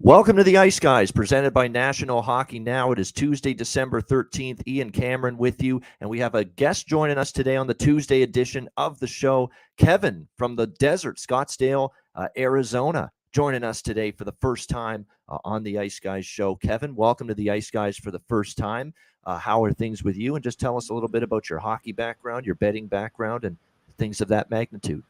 Welcome to the Ice Guys, presented by National Hockey Now. It is Tuesday, December 13th. Ian Cameron with you, and we have a guest joining us today on the Tuesday edition of the show, Kevin from the desert, Scottsdale, uh, Arizona, joining us today for the first time uh, on the Ice Guys show. Kevin, welcome to the Ice Guys for the first time. Uh, how are things with you? And just tell us a little bit about your hockey background, your betting background, and things of that magnitude.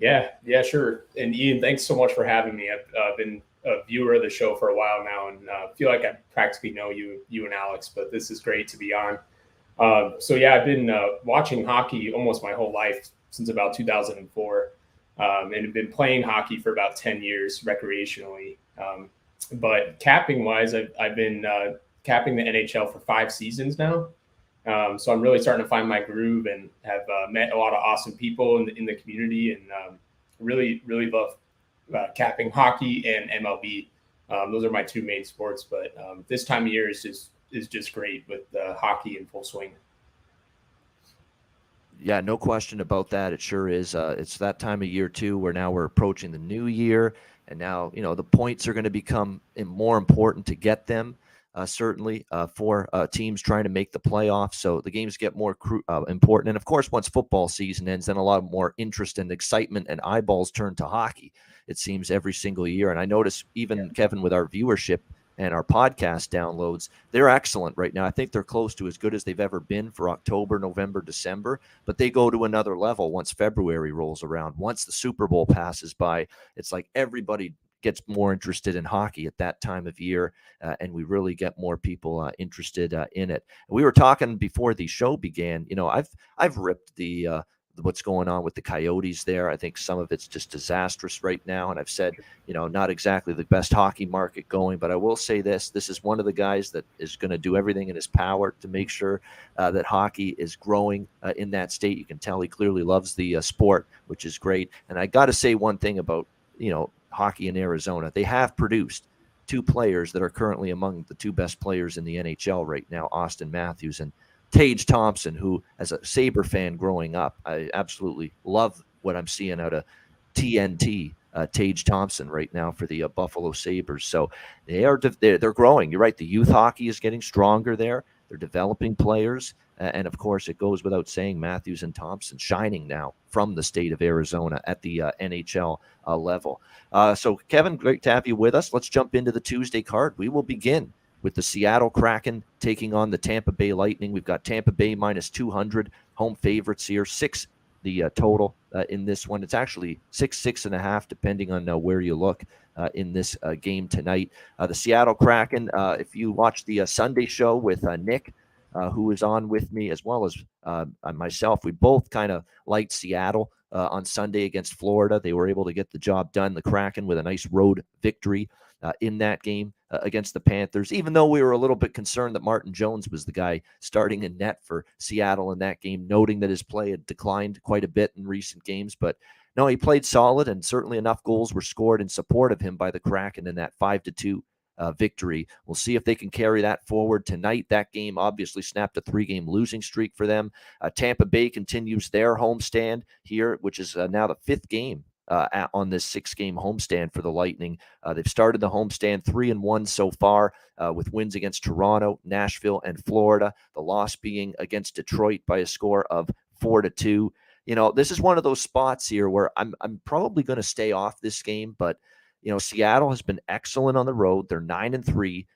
Yeah, yeah, sure. And Ian, thanks so much for having me. I've uh, been a viewer of the show for a while now, and uh, feel like I practically know you, you and Alex. But this is great to be on. Uh, so yeah, I've been uh, watching hockey almost my whole life since about 2004, um, and have been playing hockey for about 10 years recreationally. Um, but capping wise, I've, I've been uh, capping the NHL for five seasons now. Um, so I'm really starting to find my groove and have uh, met a lot of awesome people in the, in the community and um, really, really love uh, capping hockey and MLB. Um, those are my two main sports, but um, this time of year is just is just great with uh, hockey in full swing. Yeah, no question about that. It sure is. Uh, it's that time of year too, where now we're approaching the new year, and now you know the points are going to become more important to get them uh, certainly uh, for uh, teams trying to make the playoffs. So the games get more cru- uh, important. And of course, once football season ends, then a lot more interest and excitement and eyeballs turn to hockey. It seems every single year. And I notice even yeah. Kevin with our viewership and our podcast downloads, they're excellent right now. I think they're close to as good as they've ever been for October, November, December, but they go to another level once February rolls around. Once the Super Bowl passes by, it's like everybody gets more interested in hockey at that time of year, uh, and we really get more people uh, interested uh, in it. We were talking before the show began. You know, I've I've ripped the uh, what's going on with the Coyotes there. I think some of it's just disastrous right now, and I've said, you know, not exactly the best hockey market going. But I will say this: this is one of the guys that is going to do everything in his power to make sure uh, that hockey is growing uh, in that state. You can tell he clearly loves the sport, which is great. And I got to say one thing about you know hockey in Arizona. They have produced two players that are currently among the two best players in the NHL right now, Auston Matthews and Tage Thompson, who, as a Sabre fan growing up, I absolutely love what I'm seeing out of TNT. Uh, Tage Thompson right now for the uh, Buffalo Sabres. So they are de- they're, they're growing. You're right. The youth hockey is getting stronger there. They're developing players. And of course, it goes without saying, Matthews and Thompson shining now from the state of Arizona at the uh, NHL uh, level. Uh, so, Kevin, great to have you with us. Let's jump into the Tuesday card. We will begin with the Seattle Kraken taking on the Tampa Bay Lightning. We've got Tampa Bay minus 200 home favorites here, six the uh, total uh, in this one. It's actually six, six and a half, depending on uh, where you look uh, in this uh, game tonight. Uh, the Seattle Kraken, if you watch the Sunday show with Nick, who was on with me, as well as myself. We both kind of liked Seattle on Sunday against Florida. They were able to get the job done. The Kraken with a nice road victory uh, in that game uh, against the Panthers, even though we were a little bit concerned that Martin Jones was the guy starting in net for Seattle in that game, noting that his play had declined quite a bit in recent games. But no, he played solid, and certainly enough goals were scored in support of him by the Kraken in that five to two uh, victory. We'll see if they can carry that forward tonight. That game obviously snapped a three game losing streak for them. Uh, Tampa Bay continues their homestand here, which is uh, now the fifth game. Uh, at, on this six-game homestand for the Lightning, uh, they've started the homestand three and one so far, uh, with wins against Toronto, Nashville, and Florida. The loss being against Detroit by a score of four to two. You know, this is one of those spots here where I'm I'm probably going to stay off this game, but you know, Seattle has been excellent on the road. They're nine and three.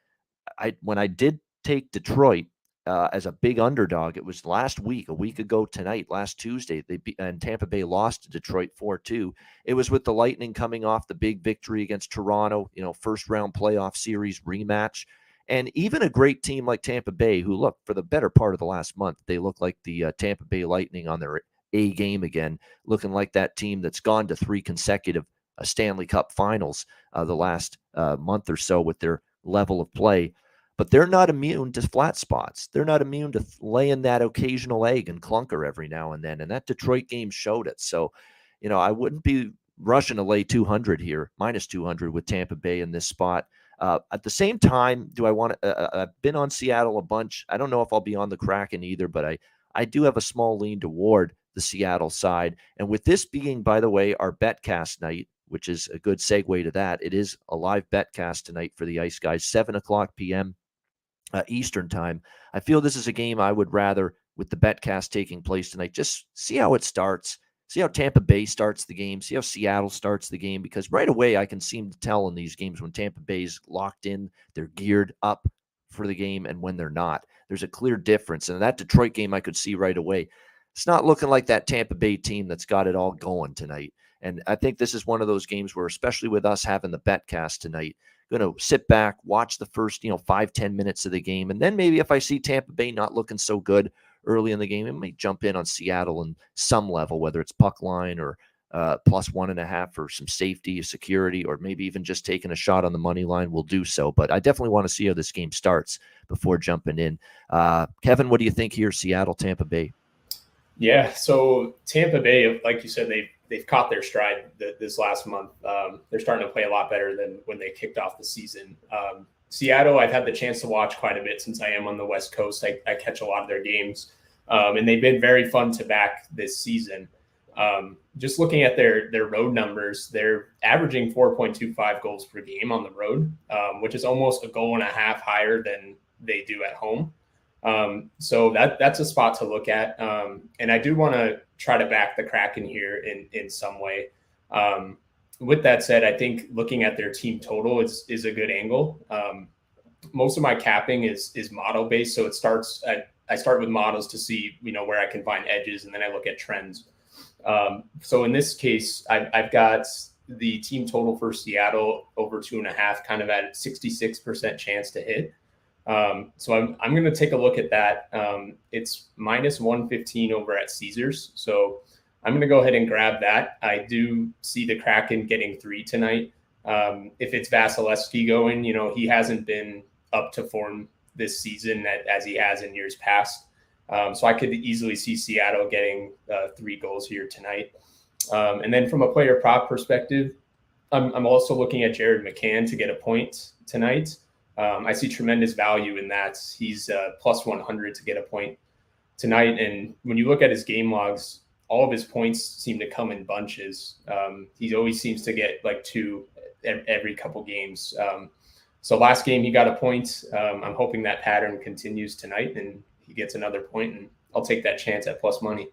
I when I did take Detroit uh, as a big underdog, it was last week, a week ago tonight, last Tuesday. They be, and Tampa Bay lost to Detroit four two. It was with the Lightning coming off the big victory against Toronto. You know, first round playoff series rematch. And even a great team like Tampa Bay, who look for the better part of the last month, they look like the uh, Tampa Bay Lightning on their A game again, looking like that team that's gone to three consecutive Stanley Cup finals uh, the last uh, month or so with their level of play. But they're not immune to flat spots. They're not immune to laying that occasional egg and clunker every now and then. And that Detroit game showed it. So, you know, I wouldn't be rushing to lay 200 here, minus 200 with Tampa Bay in this spot. Uh, at the same time, do I want to? Uh, uh, I've been on Seattle a bunch. I don't know if I'll be on the Kraken either, but I I do have a small lean toward the Seattle side. And with this being, by the way, our betcast night, which is a good segue to that, it is a live betcast tonight for the Ice Guys, seven o'clock p.m. Uh, Eastern time. I feel this is a game I would rather, with the betcast taking place tonight, just see how it starts see how Tampa Bay starts the game, see how Seattle starts the game, because right away I can seem to tell in these games when Tampa Bay's locked in, they're geared up for the game, and when they're not. There's a clear difference. And that Detroit game I could see right away. It's not looking like that Tampa Bay team that's got it all going tonight. And I think this is one of those games where, especially with us having the betcast tonight, going to sit back, watch the first, you know, five ten minutes of the game. And then maybe if I see Tampa Bay not looking so good early in the game. It may jump in on Seattle in some level, whether it's puck line or uh, plus one and a half for some safety, security, or maybe even just taking a shot on the money line. We'll do so. But I definitely want to see how this game starts before jumping in. Uh, Kevin, what do you think here, Seattle, Tampa Bay? Yeah, so Tampa Bay, like you said, they've they've caught their stride this last month. Um, they're starting to play a lot better than when they kicked off the season. Um, Seattle, I've had the chance to watch quite a bit since I am on the West Coast. I, I catch a lot of their games, um, and they've been very fun to back this season. Um, just looking at their their road numbers, they're averaging 4.25 goals per game on the road, um, which is almost a goal and a half higher than they do at home. Um, so that that's a spot to look at. And I do want to try to back the Kraken here in in some way. Um, with that said, I think looking at their team total is is a good angle. Um, most of my capping is is model based, so it starts at I start with models to see you know where I can find edges, and then I look at trends. Um, so in this case, I've, I've got the team total for Seattle over two and a half, kind of at 66% chance to hit. Um, so I'm, I'm going to take a look at that. Um, it's minus 115 over at Caesars. So I'm going to go ahead and grab that. I do see the Kraken getting three tonight. Um, if it's Vasilevskiy going, you know, he hasn't been up to form this season as he has in years past. Um, so I could easily see Seattle getting uh, three goals here tonight. Um, and then from a player prop perspective, I'm, I'm, also looking at Jared McCann to get a point tonight. Um, I see tremendous value in that. He's uh, plus 100 to get a point tonight. And when you look at his game logs, all of his points seem to come in bunches. Um, he always seems to get like two every couple games. Um, so last game he got a point. Um, I'm hoping that pattern continues tonight and he gets another point, and I'll take that chance at plus money.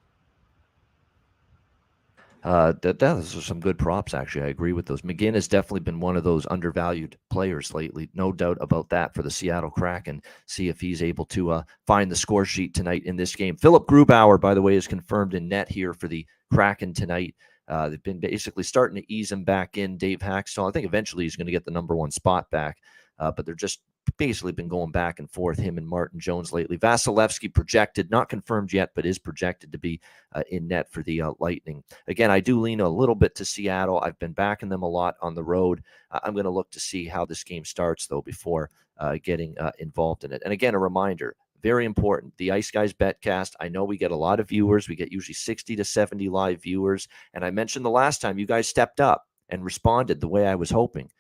Uh, that those are some good props. Actually, I agree with those. McCann has definitely been one of those undervalued players lately. No doubt about that for the Seattle Kraken. See if he's able to uh, find the score sheet tonight in this game. Philipp Grubauer, by the way, is confirmed in net here for the Kraken tonight. Uh, they've been basically starting to ease him back in. Dave Hakstol, I think eventually he's going to get the number one spot back, uh, but they're just basically been going back and forth, him and Martin Jones lately. Vasilevskiy projected, not confirmed yet, but is projected to be uh, in net for the uh, Lightning. Again, I do lean a little bit to Seattle. I've been backing them a lot on the road. Uh, I'm going to look to see how this game starts, though, before uh, getting uh, involved in it. And again, a reminder very important. The Ice Guys Betcast. I know we get a lot of viewers. We get usually 60 to 70 live viewers. And I mentioned the last time you guys stepped up and responded the way I was hoping.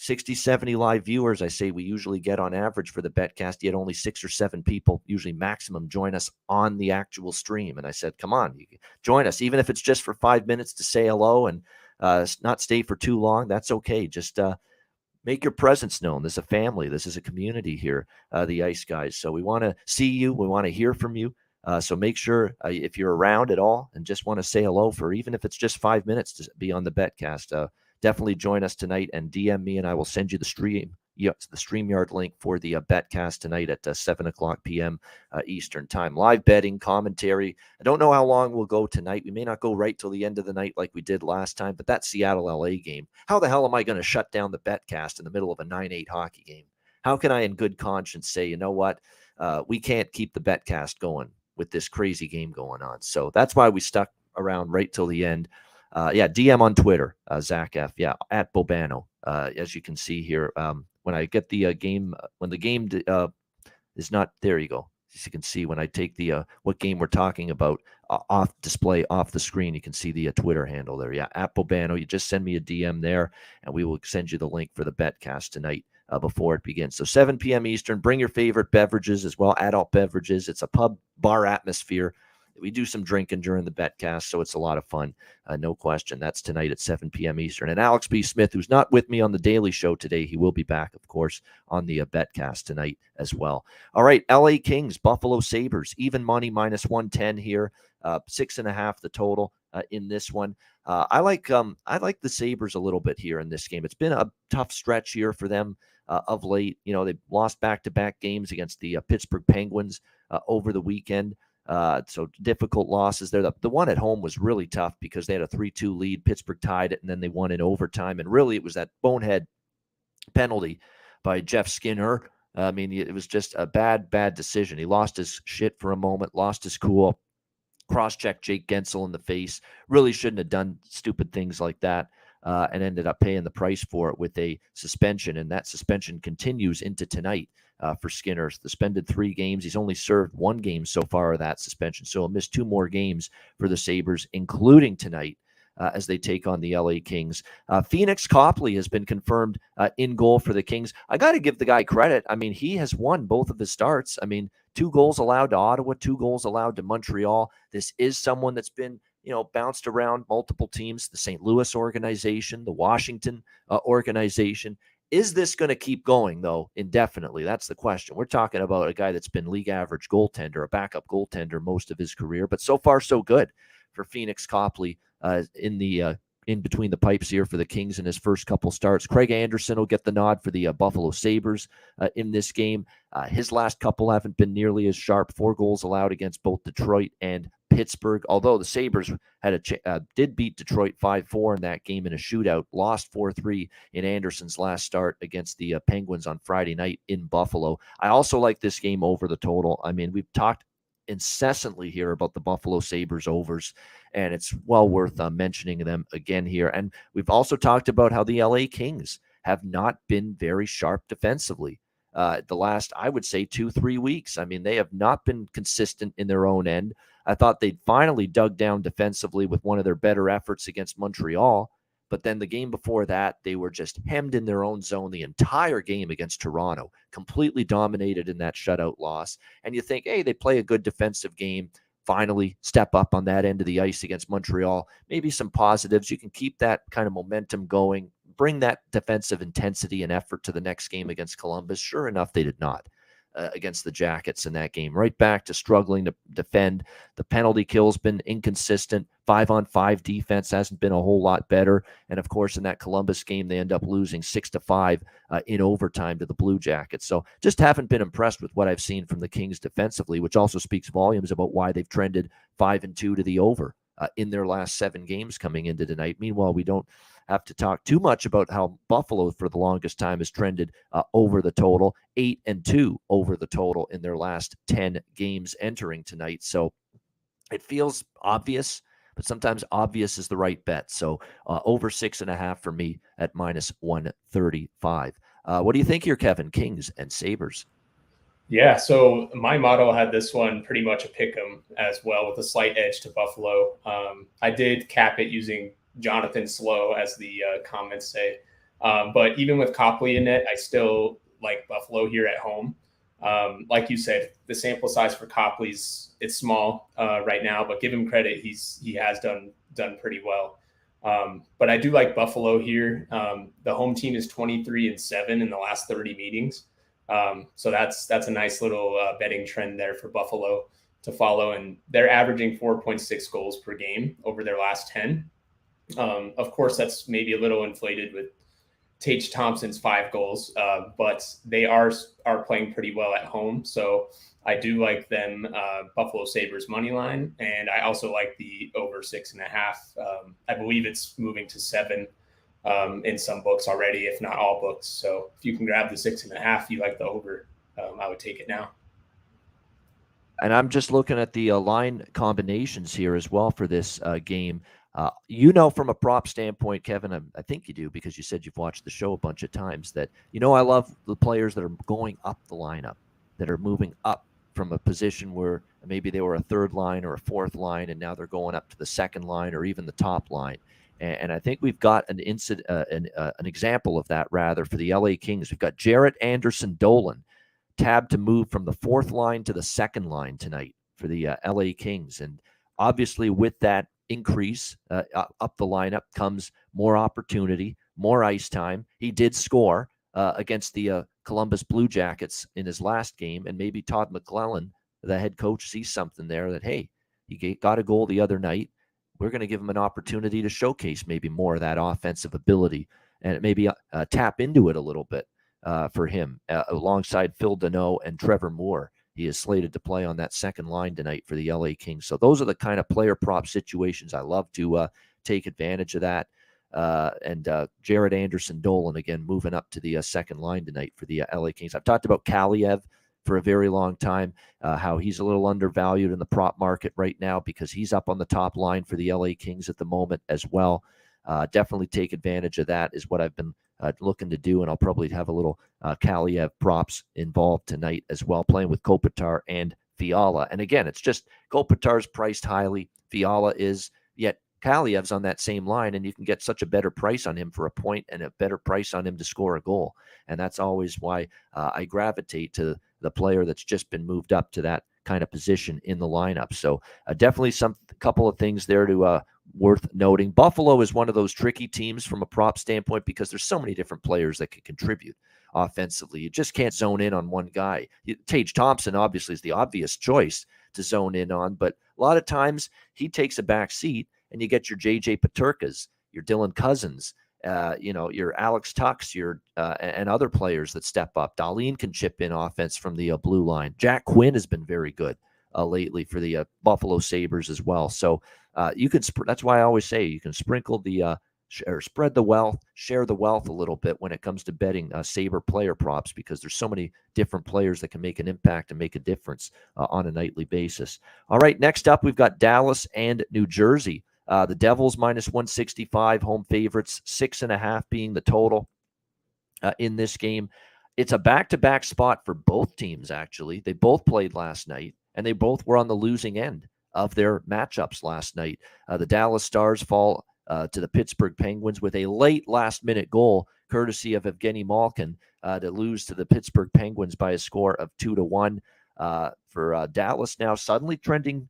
60, 70 live viewers, I say we usually get on average for the betcast, yet only six or seven people, usually maximum, join us on the actual stream. And I said, come on, join us, even if it's just for five minutes to say hello and uh, not stay for too long. That's okay. Just uh, make your presence known. This is a family, this is a community here, uh, the Ice Guys. So we want to see you, we want to hear from you. Uh, so make sure uh, if you're around at all and just want to say hello for even if it's just five minutes to be on the betcast, uh, definitely join us tonight and DM me, and I will send you the stream. Yeah, the StreamYard link for the uh, betcast tonight at uh, 7 o'clock p.m. Uh, Eastern Time. Live betting, commentary. I don't know how long we'll go tonight. We may not go right till the end of the night like we did last time, but that Seattle LA game, how the hell am I going to shut down the betcast in the middle of a 9 8 hockey game? How can I, in good conscience, say, you know what? Uh, we can't keep the betcast going with this crazy game going on. So that's why we stuck around right till the end. Uh, yeah, DM on Twitter, uh, Zach F. Yeah, at Bobano, uh, as you can see here. Um, when I get the uh, game when the game uh, is not there. You go. As you can see, when I take the uh, what game we're talking about uh, off display off the screen, you can see the uh, Twitter handle there. Yeah, at Bobano. You just send me a DM there, and we will send you the link for the betcast tonight uh, before it begins. So 7 p.m. Eastern. Bring your favorite beverages as well, adult beverages. It's a pub bar atmosphere we do some drinking during the betcast, so it's a lot of fun, uh, no question. That's tonight at 7 p.m. Eastern. And Alex B. Smith, who's not with me on the Daily Show today, he will be back, of course, on the uh, betcast tonight as well. All right, L.A. Kings, Buffalo Sabres, even money minus 110 here, uh, six and a half the total uh, in this one. Uh, I like um, I like the Sabres a little bit here in this game. It's been a tough stretch here for them. Uh, of late. You know, they lost back to back games against the uh, Pittsburgh Penguins uh, over the weekend. Uh, so difficult losses there. The, the one at home was really tough because they had a 3 2 lead. Pittsburgh tied it, and then they won in overtime. And really, it was that bonehead penalty by Jeff Skinner. I mean, it was just a bad, bad decision. He lost his shit for a moment, lost his cool, cross checked Jake Guentzel in the face. Really shouldn't have done stupid things like that. Uh, and ended up paying the price for it with a suspension. And that suspension continues into tonight uh, for Skinner. Suspended three games. He's only served one game so far of that suspension. So he'll miss two more games for the Sabres, including tonight. Uh, as they take on the LA Kings. Uh, Pheonix Copley has been confirmed uh, in goal for the Kings. I got to give the guy credit. I mean, he has won both of his starts. I mean, two goals allowed to Ottawa, two goals allowed to Montreal. This is someone that's been you know, bounced around multiple teams, the St. Louis organization, the Washington uh, organization. Is this going to keep going, though, indefinitely? That's the question. We're talking about a guy that's been league average goaltender, a backup goaltender most of his career, but so far, so good for Pheonix Copley uh, in the uh, in between the pipes here for the Kings in his first couple starts. Craig Anderson will get the nod for the uh, Buffalo Sabres uh, in this game. Uh, his last couple haven't been nearly as sharp. Four goals allowed against both Detroit and Pittsburgh. Although the Sabres had a uh, did beat Detroit 5-4 in that game in a shootout, lost 4-3 in Anderson's last start against the uh, Penguins on Friday night in Buffalo. I also like this game over the total. I mean, we've talked incessantly here about the Buffalo Sabres overs, and it's well worth uh, mentioning them again here. And we've also talked about how the LA Kings have not been very sharp defensively uh, the last, I would say, two, three weeks. I mean, they have not been consistent in their own end. I thought they'd finally dug down defensively with one of their better efforts against Montreal. But then the game before that, they were just hemmed in their own zone the entire game against Toronto, completely dominated in that shutout loss. And you think, hey, they play a good defensive game, finally step up on that end of the ice against Montreal. Maybe some positives. You can keep that kind of momentum going, bring that defensive intensity and effort to the next game against Columbus. Sure enough, they did not. Uh, against the Jackets in that game. Right back to struggling to defend. The penalty kill's been inconsistent. Five on five defense hasn't been a whole lot better. And of course, in that Columbus game, they end up losing six to five uh, in overtime to the Blue Jackets. So just haven't been impressed with what I've seen from the Kings defensively, which also speaks volumes about why they've trended five and two to the over uh, in their last seven games coming into tonight. Meanwhile, we don't have to talk too much about how Buffalo, for the longest time, has trended uh, over the total, eight and two over the total in their last 10 games entering tonight. So it feels obvious, but sometimes obvious is the right bet. So uh, over six and a half for me at minus 135. Uh, what do you think here, Kevin? Kings and Sabres. Yeah, so my model had this one pretty much a pick 'em as well with a slight edge to Buffalo. Um, I did cap it using Jonathan Slow, as the uh, comments say. Um, but even with Copley in it, I still like Buffalo here at home. Um, like you said, the sample size for Copley's it's small uh, right now, but give him credit, he's he has done done pretty well. Um, but I do like Buffalo here. Um, the home team is 23 and seven in the last 30 meetings, um, so that's that's a nice little uh, betting trend there for Buffalo to follow, and they're averaging 4.6 goals per game over their last 10. Um, of course, that's maybe a little inflated with Tage Thompson's five goals, uh, but they are are playing pretty well at home. So I do like them uh, Buffalo Sabres money line, and I also like the over six and a half. Um, I believe it's moving to seven um, in some books already, if not all books. So if you can grab the six and a half, you like the over. Um, I would take it now. And I'm just looking at the uh, line combinations here as well for this uh, game. Uh, you know, from a prop standpoint, Kevin, I, I, think you do because you said you've watched the show a bunch of times. That you know, I love the players that are going up the lineup, that are moving up from a position where maybe they were a third line or a fourth line, and now they're going up to the second line or even the top line. And, and I think we've got an incident, uh, an, uh, an example of that rather for the LA Kings. We've got Jaret Anderson Dolan tabbed to move from the fourth line to the second line tonight for the uh, LA Kings, and obviously with that increase uh, up the lineup comes more opportunity, more ice time. He did score uh, against the uh, Columbus Blue Jackets in his last game, and maybe Todd McLellan, the head coach, sees something there that hey, he got a goal the other night. We're going to give him an opportunity to showcase maybe more of that offensive ability and maybe uh, tap into it a little bit uh, for him uh, alongside Phil Danault and Trevor Moore. He is slated to play on that second line tonight for the LA Kings. So those are the kind of player prop situations I love to uh, take advantage of that. Uh, and uh, Jaret Anderson Dolan again moving up to the uh, second line tonight for the uh, LA Kings. I've talked about Kaliyev for a very long time, uh, how he's a little undervalued in the prop market right now because he's up on the top line for the LA Kings at the moment as well. Definitely take advantage of that is what I've been uh, looking to do, and I'll probably have a little uh, Kaliyev props involved tonight as well, playing with Kopitar and Fiala. And again, it's just Kopitar's priced highly, Fiala is, yet Kaliyev's on that same line, and you can get such a better price on him for a point and a better price on him to score a goal. And that's always why uh, I gravitate to the player that's just been moved up to that kind of position in the lineup. So uh, definitely some couple of things there to uh, worth noting. Buffalo is one of those tricky teams from a prop standpoint because there's so many different players that can contribute offensively. You just can't zone in on one guy. Tage Thompson obviously is the obvious choice to zone in on, but a lot of times he takes a back seat and you get your JJ Peterkas, your Dylan Cozens, uh, you know, your Alex Tuchs, your uh, and other players that step up. Dahlin can chip in offense from the uh, blue line. Jack Quinn has been very good uh, lately for the uh, Buffalo Sabres as well. So uh, you can. Sp- that's why I always say you can sprinkle the sh- or spread the wealth, share the wealth a little bit when it comes to betting Sabre player props because there's so many different players that can make an impact and make a difference on a nightly basis. All right, next up we've got Dallas and New Jersey. Uh, the Devils minus 165, home favorites, six and a half being the total uh, in this game. It's a back to back spot for both teams, actually. They both played last night, and they both were on the losing end of their matchups last night. Uh, the Dallas Stars fall uh, to the Pittsburgh Penguins with a late last minute goal, courtesy of Evgeny Malkin, uh, to lose to the Pittsburgh Penguins by a score of two to one. Uh, for Dallas now suddenly trending,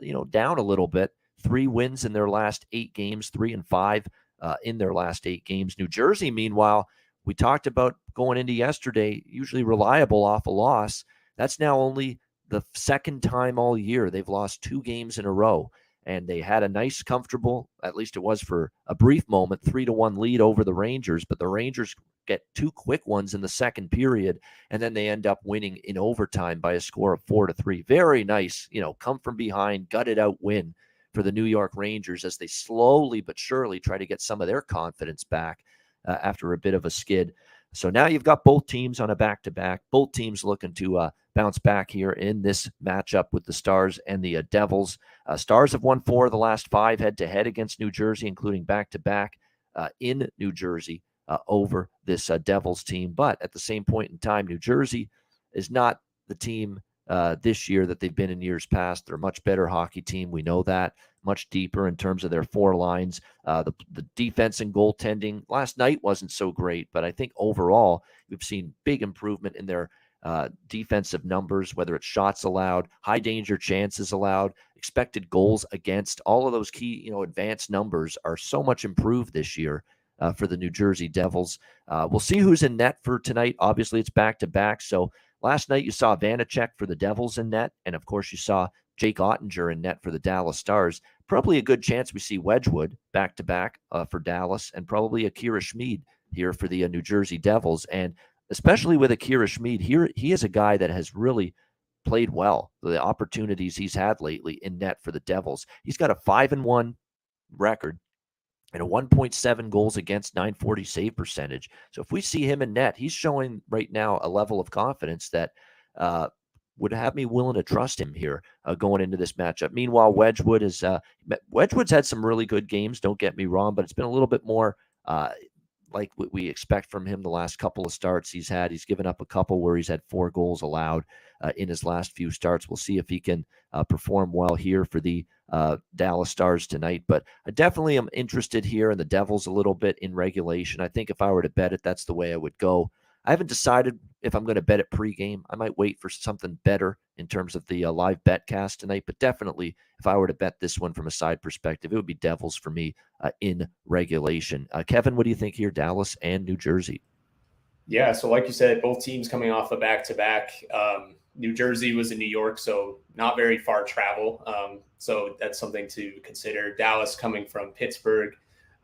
you know, down a little bit three wins in their last eight games, three and five uh, in their last eight games. New Jersey, meanwhile, we talked about going into yesterday, usually reliable off a loss. That's now only the second time all year they've lost two games in a row. And they had a nice, comfortable, at least it was for a brief moment, three to one lead over the Rangers. But the Rangers get two quick ones in the second period, and then they end up winning in overtime by a score of four to three. Very nice, you know, come from behind, gutted out win for the New York Rangers as they slowly but surely try to get some of their confidence back uh, after a bit of a skid. So now you've got both teams on a back to back, both teams looking to uh, bounce back here in this matchup with the Stars and the uh, Devils. Uh, Stars have won four of the last five head to head against New Jersey, including back to back in New Jersey uh, over this uh, Devils team. But at the same point in time, New Jersey is not the team uh, this year that they've been in years past. They're a much better hockey team. We know that much deeper in terms of their four lines. Uh, the, the defense and goaltending last night wasn't so great, but I think overall we've seen big improvement in their uh, defensive numbers, whether it's shots allowed, high danger chances allowed, expected goals against. All of those key, you know, advanced numbers are so much improved this year. Uh, for the New Jersey Devils. Uh, we'll see who's in net for tonight. Obviously, it's back to back, so Last night you saw Vanecek for the Devils in net, and of course you saw Jake Oettinger in net for the Dallas Stars. Probably a good chance we see Wedgewood back to back for Dallas, and probably Akira Schmid here for the uh, New Jersey Devils. And especially with Akira Schmid, here he is a guy that has really played well. The opportunities he's had lately in net for the Devils. He's got a five and one record and a 1.7 goals against 940 save percentage. So if we see him in net, he's showing right now a level of confidence that uh, would have me willing to trust him here uh, going into this matchup. Meanwhile, Wedgewood is uh, Wedgewood's had some really good games. Don't get me wrong, but it's been a little bit more uh, like what we expect from him the last couple of starts he's had. He's given up a couple where he's had four goals allowed uh, in his last few starts. We'll see if he can uh, perform well here for the uh, Dallas Stars tonight. But I definitely am interested here in the Devils a little bit in regulation. I think if I were to bet it, that's the way I would go. I haven't decided if I'm going to bet it pregame. I might wait for something better in terms of the uh, live bet cast tonight. But definitely, if I were to bet this one from a side perspective, it would be Devils for me uh, in regulation. Uh, Kevin, what do you think here, Dallas and New Jersey? Yeah, so like you said, both teams coming off a back to back. New Jersey was in New York, so not very far travel. Um, so that's something to consider. Dallas coming from Pittsburgh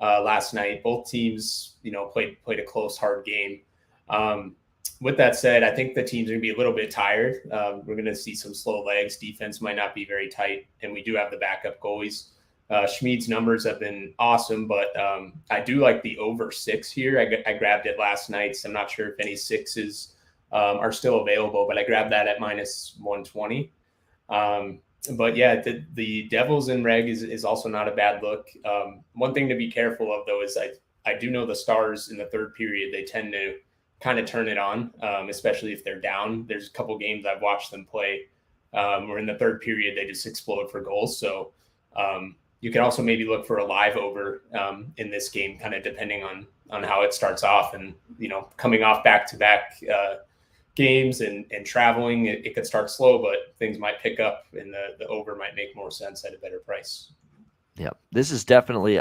uh, last night. Both teams, you know, played played a close, hard game. Um, with that said, I think the teams are going to be a little bit tired. Um, we're going to see some slow legs. Defense might not be very tight, and we do have the backup goalies. Uh, Schmid's numbers have been awesome, but um, I do like the over six here. I, I, grabbed it last night, so I'm not sure if any sixes um, are still available, but I grabbed that at minus 120. Um, but yeah, the, the Devils in reg is, is also not a bad look. Um, one thing to be careful of, though, is I, I do know the Stars in the third period, they tend to – kind of turn it on, um, especially if they're down. There's a couple games I've watched them play um, where in the third period they just explode for goals. So um, you can also maybe look for a live over um, in this game, kind of depending on on how it starts off. And you know, coming off back to back games and and traveling, it, it, could start slow, but things might pick up, and the the over might make more sense at a better price. Yeah, this is definitely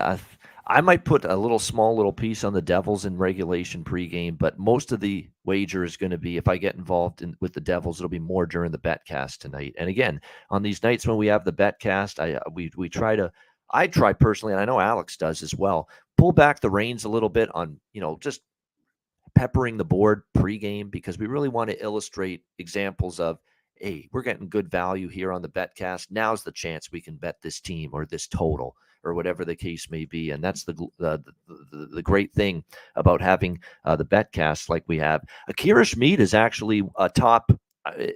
I might put a little small little piece on the Devils in regulation pregame, but most of the wager is going to be if I get involved in with the Devils, it'll be more during the betcast tonight. And again, on these nights when we have the betcast, I uh, we we try to I try personally, and I know Alex does as well, pull back the reins a little bit on, you know, just peppering the board pregame because we really want to illustrate examples of hey, we're getting good value here on the betcast. Now's the chance we can bet this team or this total or whatever the case may be. And that's the the, the, the great thing about having uh, the betcast like we have. Akira Schmid is actually a top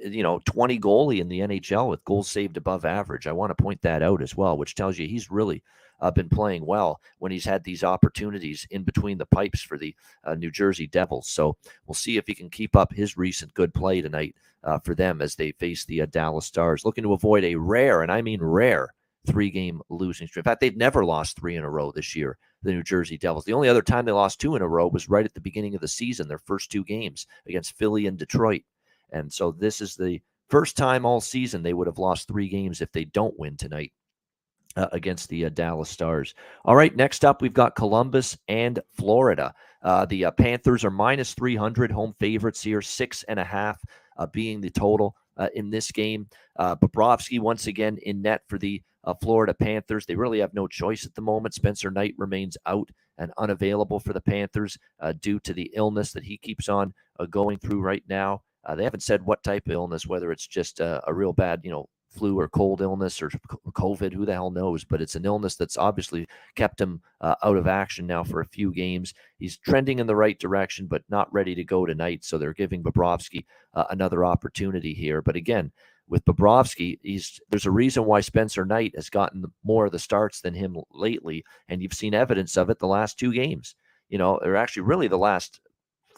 you know 20 goalie in the NHL with goals saved above average. I want to point that out as well, which tells you he's really uh, been playing well when he's had these opportunities in between the pipes for the uh, New Jersey Devils. So we'll see if he can keep up his recent good play tonight uh, for them as they face the uh, Dallas Stars, looking to avoid a rare, and I mean rare, three game losing streak. In fact, they've never lost three in a row this year, the New Jersey Devils. The only other time they lost two in a row was right at the beginning of the season, their first two games against Philly and Detroit. And so this is the first time all season they would have lost three games if they don't win tonight. Uh, against the uh, Dallas Stars. All right, next up, we've got Columbus and Florida. Uh, the uh, Panthers are minus 300 home favorites here, six and a half uh, being the total uh, in this game. Bobrovsky once again in net for the uh, Florida Panthers. They really have no choice at the moment. Spencer Knight remains out and unavailable for the Panthers uh, due to the illness that he keeps on uh, going through right now. Uh, they haven't said what type of illness, whether it's just a, a real bad, you know, flu or cold illness or COVID, who the hell knows? But it's an illness that's obviously kept him uh, out of action now for a few games. He's trending in the right direction, but not ready to go tonight. So they're giving Bobrovsky uh, another opportunity here. But again, with Bobrovsky, he's there's a reason why Spencer Knight has gotten more of the starts than him lately, and you've seen evidence of it the last two games. You know, or actually really the last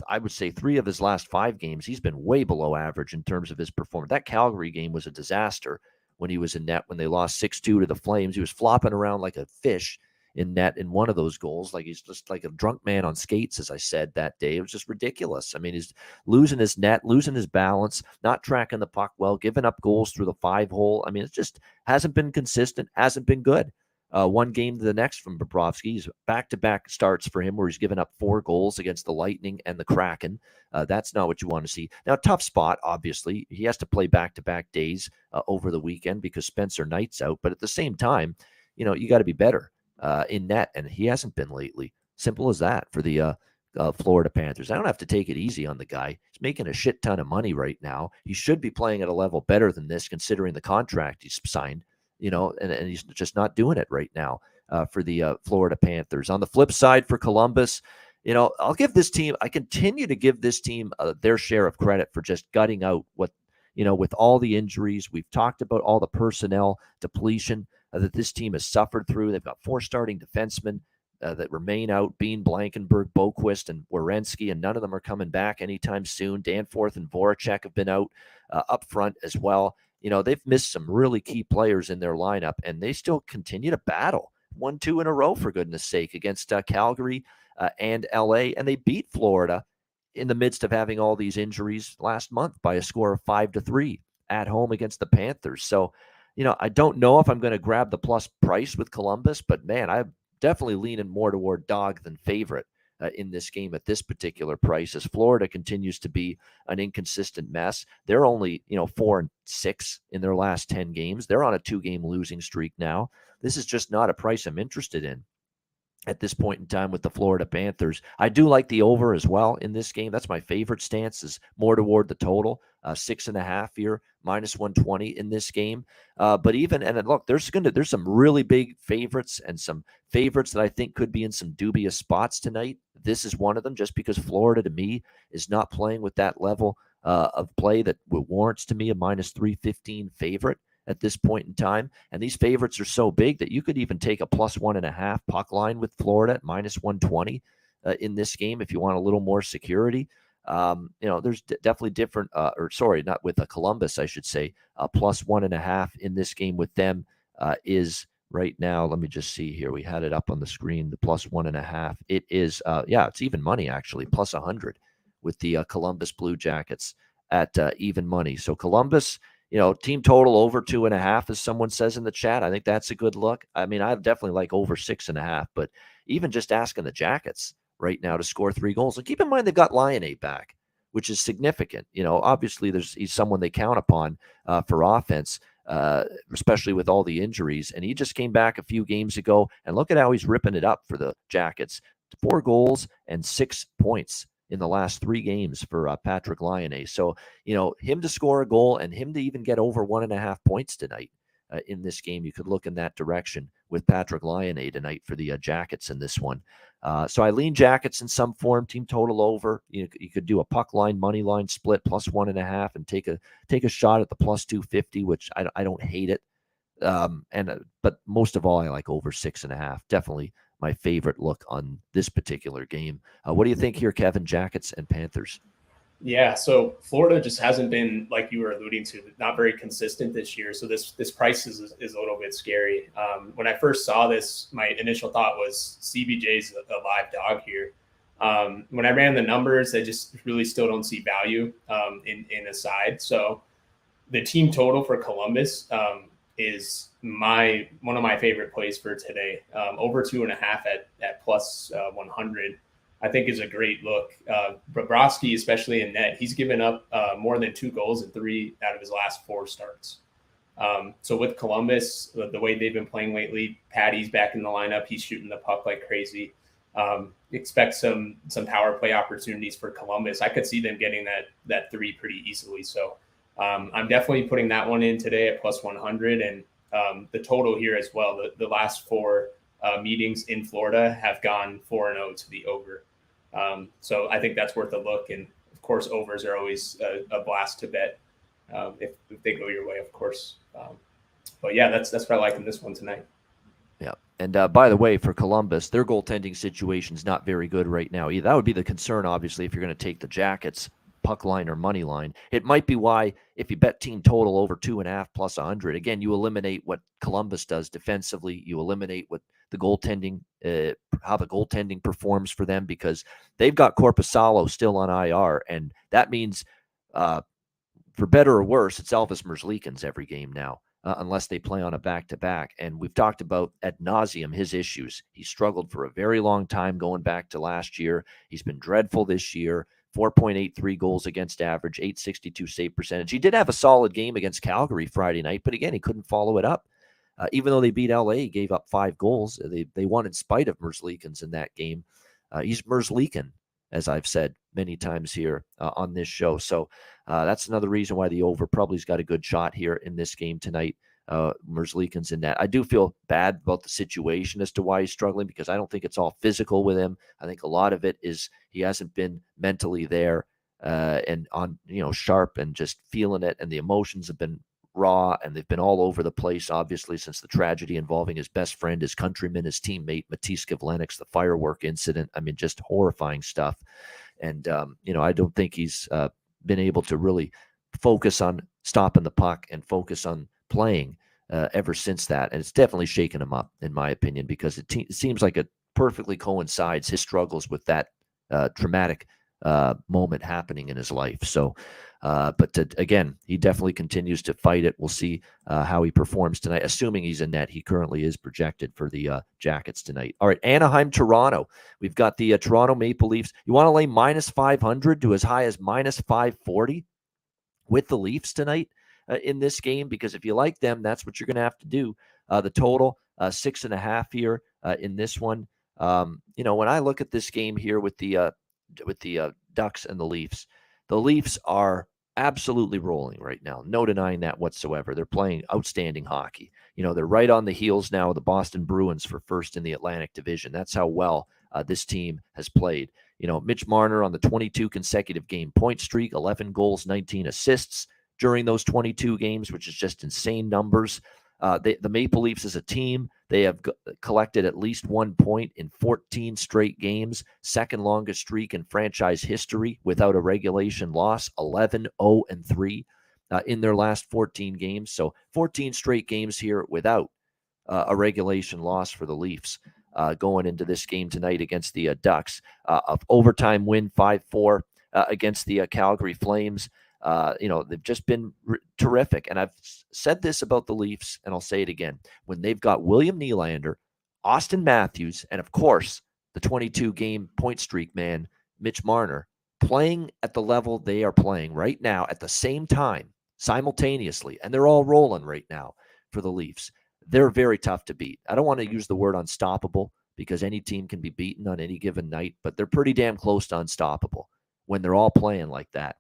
I would say three of his last five games, he's been way below average in terms of his performance. That Calgary game was a disaster when he was in net when they lost 6 2 to the Flames. He was flopping around like a fish in net in one of those goals. Like he's just like a drunk man on skates, as I said that day. It was just ridiculous. I mean, he's losing his net, losing his balance, not tracking the puck well, giving up goals through the five hole. I mean, it just hasn't been consistent, hasn't been good. Uh, one game to the next from Bobrovsky. Back to back starts for him where he's given up four goals against the Lightning and the Kraken. Uh, that's not what you want to see. Now, tough spot, obviously. He has to play back to back days uh, over the weekend because Spencer Knight's out. But at the same time, you know, you got to be better uh, in net, and he hasn't been lately. Simple as that for the uh, uh, Florida Panthers. I don't have to take it easy on the guy. He's making a shit ton of money right now. He should be playing at a level better than this, considering the contract he's signed. You know, and, and he's just not doing it right now uh, for the uh, Florida Panthers. On the flip side, for Columbus, you know, I'll give this team. I continue to give this team uh, their share of credit for just gutting out what you know, with all the injuries, we've talked about all the personnel depletion uh, that this team has suffered through. They've got four starting defensemen uh, that remain out Bean, Blankenburg, Boqvist, and Werenski, and none of them are coming back anytime soon. Danforth and Voracek have been out uh, up front as well. You know, they've missed some really key players in their lineup, and they still continue to battle. One, two in a row, for goodness sake, against uh, Calgary uh, and LA, and they beat Florida in the midst of having all these injuries last month by a score of five to three at home against the Panthers. So, you know, I don't know if I'm going to grab the plus price with Columbus, but man, I'm definitely leaning more toward dog than favorite uh, in this game at this particular price as Florida continues to be an inconsistent mess. They're only, you know, 4 and 6 in their last 10 games. They're on a two-game losing streak now. This is just not a price I'm interested in at this point in time with the Florida Panthers. I do like the over as well in this game. That's my favorite stance is more toward the total, uh, six and a half here, minus 120 in this game. Uh, but even, and look, there's going to, there's some really big favorites and some favorites that I think could be in some dubious spots tonight. This is one of them just because Florida to me is not playing with that level uh, of play that warrants to me a minus 315 favorite at this point in time. And these favorites are so big that you could even take a plus one and a half puck line with Florida at minus 120 uh, in this game if you want a little more security. Um, you know, there's d- definitely different, uh, or sorry, not with a Columbus, I should say, uh, plus one and a half in this game with them uh, is right now. Let me just see here. We had it up on the screen, the plus one and a half. It is, uh, yeah, it's even money actually, plus a 100 with the uh, Columbus Blue Jackets at uh, even money. So Columbus you know, team total over two and a half, as someone says in the chat. I think that's a good look. I mean, I definitely like over six and a half, but even just asking the Jackets right now to score three goals. And keep in mind they've got Laine back, which is significant. You know, obviously there's he's someone they count upon uh, for offense, uh, especially with all the injuries. And he just came back a few games ago, and look at how he's ripping it up for the Jackets. Four goals and six points in the last three games for uh, Patrik Laine. So, you know, him to score a goal and him to even get over one and a half points tonight uh, in this game, you could look in that direction with Patrik Laine tonight for the uh, Jackets in this one. Uh, so I lean Jackets in some form, team total over. You, you could do a puck line, money line split plus one and a half, and take a take a shot at the plus two fifty, which I, I don't hate it. Um, and uh, but most of all, I like over six and a half. Definitely my favorite look on this particular game. Uh, what do you think here, Kevin? Jackets and Panthers. Yeah, so Florida just hasn't been like you were alluding to, not very consistent this year. So this this price is is a little bit scary. Um, when I first saw this, my initial thought was CBJ's a, a live dog here. Um, when I ran the numbers, I just really still don't see value um, in in a side. So the team total for Columbus um, is my one of my favorite plays for today. Um, over two and a half at at plus, uh, 100, I think is a great look. Uh, Bobrovsky, especially in net, he's given up uh, more than two goals in three out of his last four starts. Um, so with Columbus, the, way they've been playing lately, Patty's back in the lineup. He's shooting the puck like crazy. Um, expect some some power play opportunities for Columbus. I could see them getting that that three pretty easily. So um, I'm definitely putting that one in today at plus 100 and um, the total here as well. The, the last four uh, meetings in Florida have gone 4 and 0 to the over. Um, so I think that's worth a look. And of course, overs are always a, a blast to bet um, if, if, they go your way, of course. Um, but yeah, that's that's what I like in this one tonight. Yeah. And uh, by the way, for Columbus, their goaltending situation is not very good right now. That would be the concern, obviously, if you're going to take the Jackets puck line or money line. It might be why if you bet team total over two and a half plus 100, again, you eliminate what Columbus does defensively. You eliminate what the goaltending, uh, how the goaltending performs for them because they've got Korpisalo still on IR. And that means, uh, for better or worse, it's Elvis Merzlikins every game now. Uh, unless they play on a back to back. And we've talked about at nauseum his issues. He struggled for a very long time going back to last year. He's been dreadful this year. 4.83 goals against average, 862 save percentage. He did have a solid game against Calgary Friday night, but again, he couldn't follow it up. Uh, even though they beat LA, he gave up five goals. They, they won in spite of Merzlikins in that game. Uh, he's Merzlikin, as I've said many times here uh, on this show. So uh, that's another reason why the over probably's got a good shot here in this game tonight uh, Merzlikins in that. I do feel bad about the situation as to why he's struggling because I don't think it's all physical with him. I think a lot of it is he hasn't been mentally there uh, and on you know sharp and just feeling it, and the emotions have been raw and they've been all over the place. Obviously, since the tragedy involving his best friend, his countryman, his teammate Matiss Kivlenieks, the firework incident. I mean, just horrifying stuff. And um, you know, I don't think he's uh, been able to really focus on stopping the puck and focus on playing uh, ever since that. And it's definitely shaken him up, in my opinion, because it, te- seems like it perfectly coincides his struggles with that uh, traumatic uh, moment happening in his life. So, uh, but to, again, he definitely continues to fight it. We'll see uh, how he performs tonight, assuming he's in net. He currently is projected for the uh, Jackets tonight. All right, Anaheim, Toronto. We've got the uh, Toronto Maple Leafs. You want to lay minus 500 to as high as minus 540 with the Leafs tonight uh, in this game? Because if you like them, that's what you're going to have to do. Uh, the total, six and a half here in this one. Um, you know, when I look at this game here with the with the Ducks and the Leafs, the Leafs are absolutely rolling right now. No denying that whatsoever. They're playing outstanding hockey. You know, they're right on the heels now of the Boston Bruins for first in the Atlantic Division. That's how well uh, this team has played. You know, Mitch Marner on the 22 consecutive game point streak, 11 goals, 19 assists during those 22 games, which is just insane numbers. Uh, they, the Maple Leafs as a team, they have g- collected at least one point in 14 straight games, second longest streak in franchise history without a regulation loss, 11 0 and 3 uh, in their last 14 games. So 14 straight games here without uh, a regulation loss for the Leafs. Uh, going into this game tonight against the uh, Ducks, uh, of overtime win 5 4 against the Calgary Flames. Uh, you know, they've just been terrific. And I've said this about the Leafs, and I'll say it again. When they've got William Nylander, Auston Matthews, and of course, the 22 game point streak man, Mitch Marner, playing at the level they are playing right now at the same time, simultaneously, and they're all rolling right now for the Leafs. They're very tough to beat. I don't want to use the word unstoppable because any team can be beaten on any given night, but they're pretty damn close to unstoppable when they're all playing like that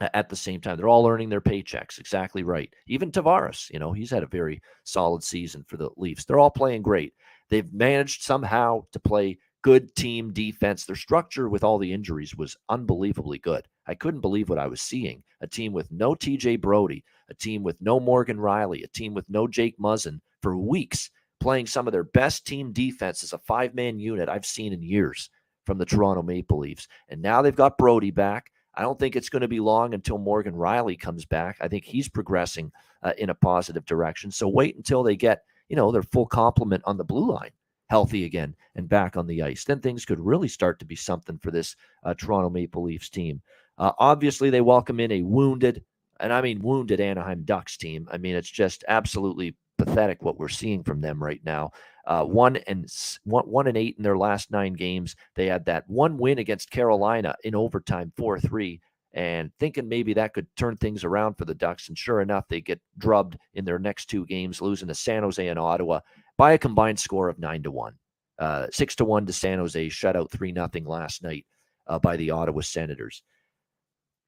at the same time. They're all earning their paychecks. Exactly right. Even Tavares, you know, he's had a very solid season for the Leafs. They're all playing great. They've managed somehow to play good team defense. Their structure with all the injuries was unbelievably good. I couldn't believe what I was seeing. A team with no TJ Brodie, a team with no Morgan Rielly, a team with no Jake Muzzin for weeks playing some of their best team defense as a five man unit I've seen in years from the Toronto Maple Leafs. And now they've got Brodie back. I don't think it's going to be long until Morgan Rielly comes back. I think he's progressing uh, in a positive direction. So wait until they get, you know, their full complement on the blue line healthy again and back on the ice. Then things could really start to be something for this uh, Toronto Maple Leafs team. Uh, obviously, they welcome in a wounded, and I mean wounded Anaheim Ducks team. I mean, it's just absolutely pathetic what we're seeing from them right now. Uh, one and one, one and eight in their last nine games. They had that one win against Carolina in overtime, four three, and thinking maybe that could turn things around for the Ducks. And sure enough, they get drubbed in their next two games, losing to San Jose and Ottawa by a combined score of nine to one, uh, six to one to San Jose, shut out three nothing last night uh, by the Ottawa Senators.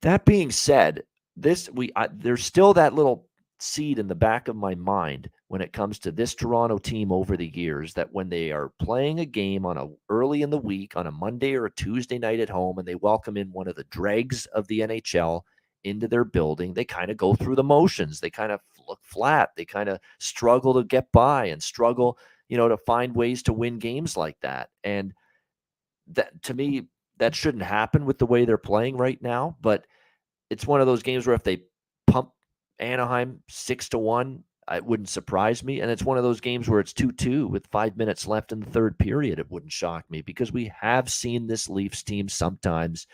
That being said, this we I, there's still that little seed in the back of my mind when it comes to this Toronto team over the years that when they are playing a game on a early in the week on a Monday or a Tuesday night at home and they welcome in one of the dregs of the NHL into their building, they kind of go through the motions. They kind of look flat. They kind of struggle to get by and struggle, you know, to find ways to win games like that. And that to me, that shouldn't happen with the way they're playing right now, but it's one of those games where if they Anaheim six to one. It wouldn't surprise me. And it's one of those games where it's 2 2 with five minutes left in the third period. It wouldn't shock me because we have seen this Leafs team sometimes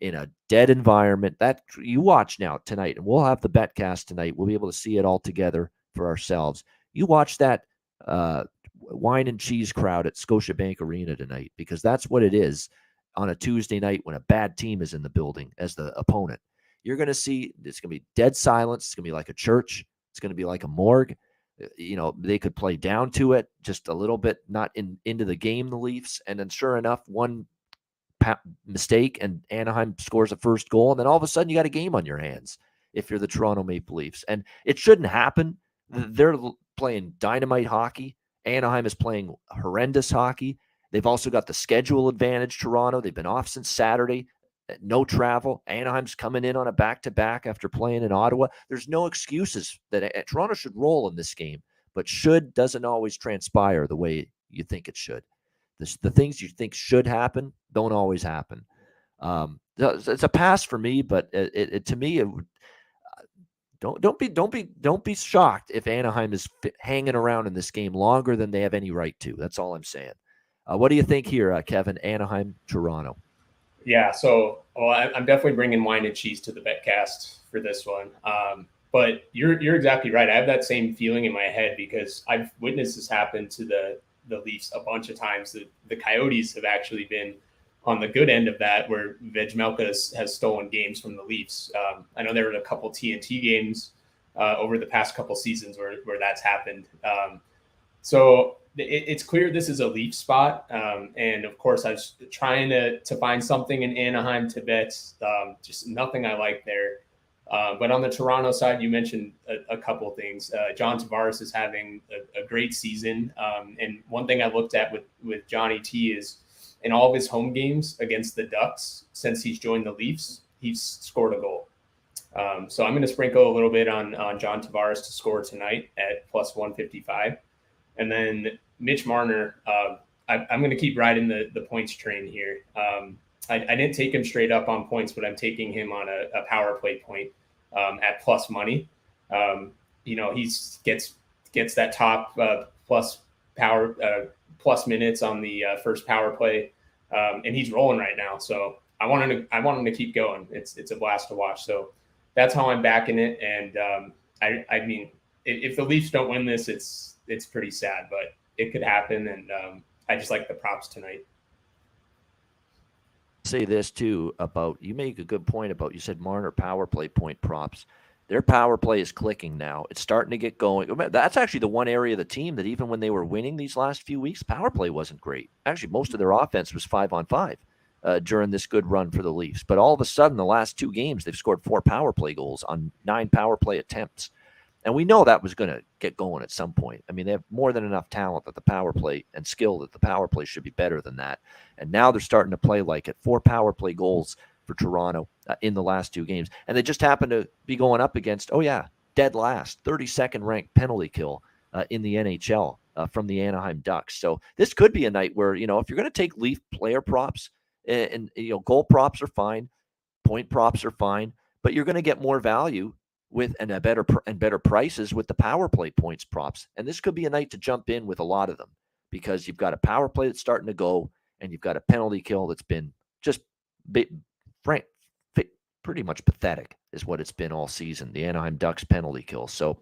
in a dead environment. That you watch now tonight, and we'll have the betcast tonight. We'll be able to see it all together for ourselves. You watch that uh, wine and cheese crowd at Scotiabank Arena tonight because that's what it is on a Tuesday night when a bad team is in the building as the opponent you're going to see it's going to be dead silence. It's going to be like a church. It's going to be like a morgue. Uh, you know, they could play down to it just a little bit, not in into the game. The Leafs, and then sure enough, one pa- mistake and Anaheim scores a first goal, and then all of a sudden you got a game on your hands if you're the Toronto Maple Leafs, and it shouldn't happen. They're playing dynamite hockey. Anaheim is playing horrendous hockey. They've also got the schedule advantage. Toronto, they've been off since Saturday eh, no travel. Anaheim's coming in on a back to back after playing in Ottawa. There's no excuses that uh, Toronto should roll in this game, but should doesn't always transpire the way you think it should. The, the things you think should happen don't always happen. Um, it's a pass for me, but it, it, to me, it don't don't be don't be don't be shocked if Anaheim is hanging around in this game longer than they have any right to. That's all I'm saying. Uh, what do you think here, uh, Kevin? Anaheim, Toronto. Yeah, so well, I'm definitely bringing wine and cheese to the betcast for this one. Um, but you're you're exactly right. I have that same feeling in my head because I've witnessed this happen to the the Leafs a bunch of times. The the Coyotes have actually been on the good end of that, where Vejmelka has, has stolen games from the Leafs. Um, I know there were a couple TNT games uh, over the past couple seasons where, where that's happened. Um, so it, it's clear this is a Leaf spot. Um, and of course, I was trying to, to find something in Anaheim to bet. Um, just nothing I like there. Uh, but on the Toronto side, you mentioned a, a couple things. Uh, John Tavares is having a, a great season. Um, and one thing I looked at with, with Johnny T is in all of his home games against the Ducks since he's joined the Leafs, he's scored a goal. Um, so I'm going to sprinkle a little bit on on John Tavares to score tonight at plus 155, and then Mitch Marner. Uh, I, am going to keep riding the the points train here. Um, I, I, didn't take him straight up on points, but I'm taking him on a, a power play point um, at plus money. Um, you know, he's gets gets that top uh, plus power uh, plus minutes on the uh, first power play, um, and he's rolling right now. So I want him to I want him to keep going. It's it's a blast to watch. So that's how I'm backing it. And um, I I mean, if, if, the Leafs don't win this, it's it's pretty sad, but it could happen. And um, I just like the props tonight. Say this too about you make a good point about you said Marner power play point props. Their power play is clicking now. It's starting to get going. That's actually the one area of the team that even when they were winning these last few weeks, power play wasn't great. Actually, most of their offense was five on five uh, during this good run for the Leafs. But all of a sudden, the last two games, they've scored four power play goals on nine power play attempts. And we know that was going to get going at some point. I mean, they have more than enough talent that the power play and skill that the power play should be better than that. And now they're starting to play like it. Four power play goals for Toronto uh, in the last two games. And they just happen to be going up against, oh, yeah, dead last, 32nd ranked penalty kill uh, in the NHL uh, from the Anaheim Ducks. So this could be a night where, you know, if you're going to take Leaf player props and, and, you know, goal props are fine, point props are fine, but you're going to get more value with and a better and better prices with the power play points props. And this could be a night to jump in with a lot of them because you've got a power play that's starting to go and you've got a penalty kill that's been just frank, pretty much pathetic is what it's been all season. The Anaheim Ducks penalty kill. So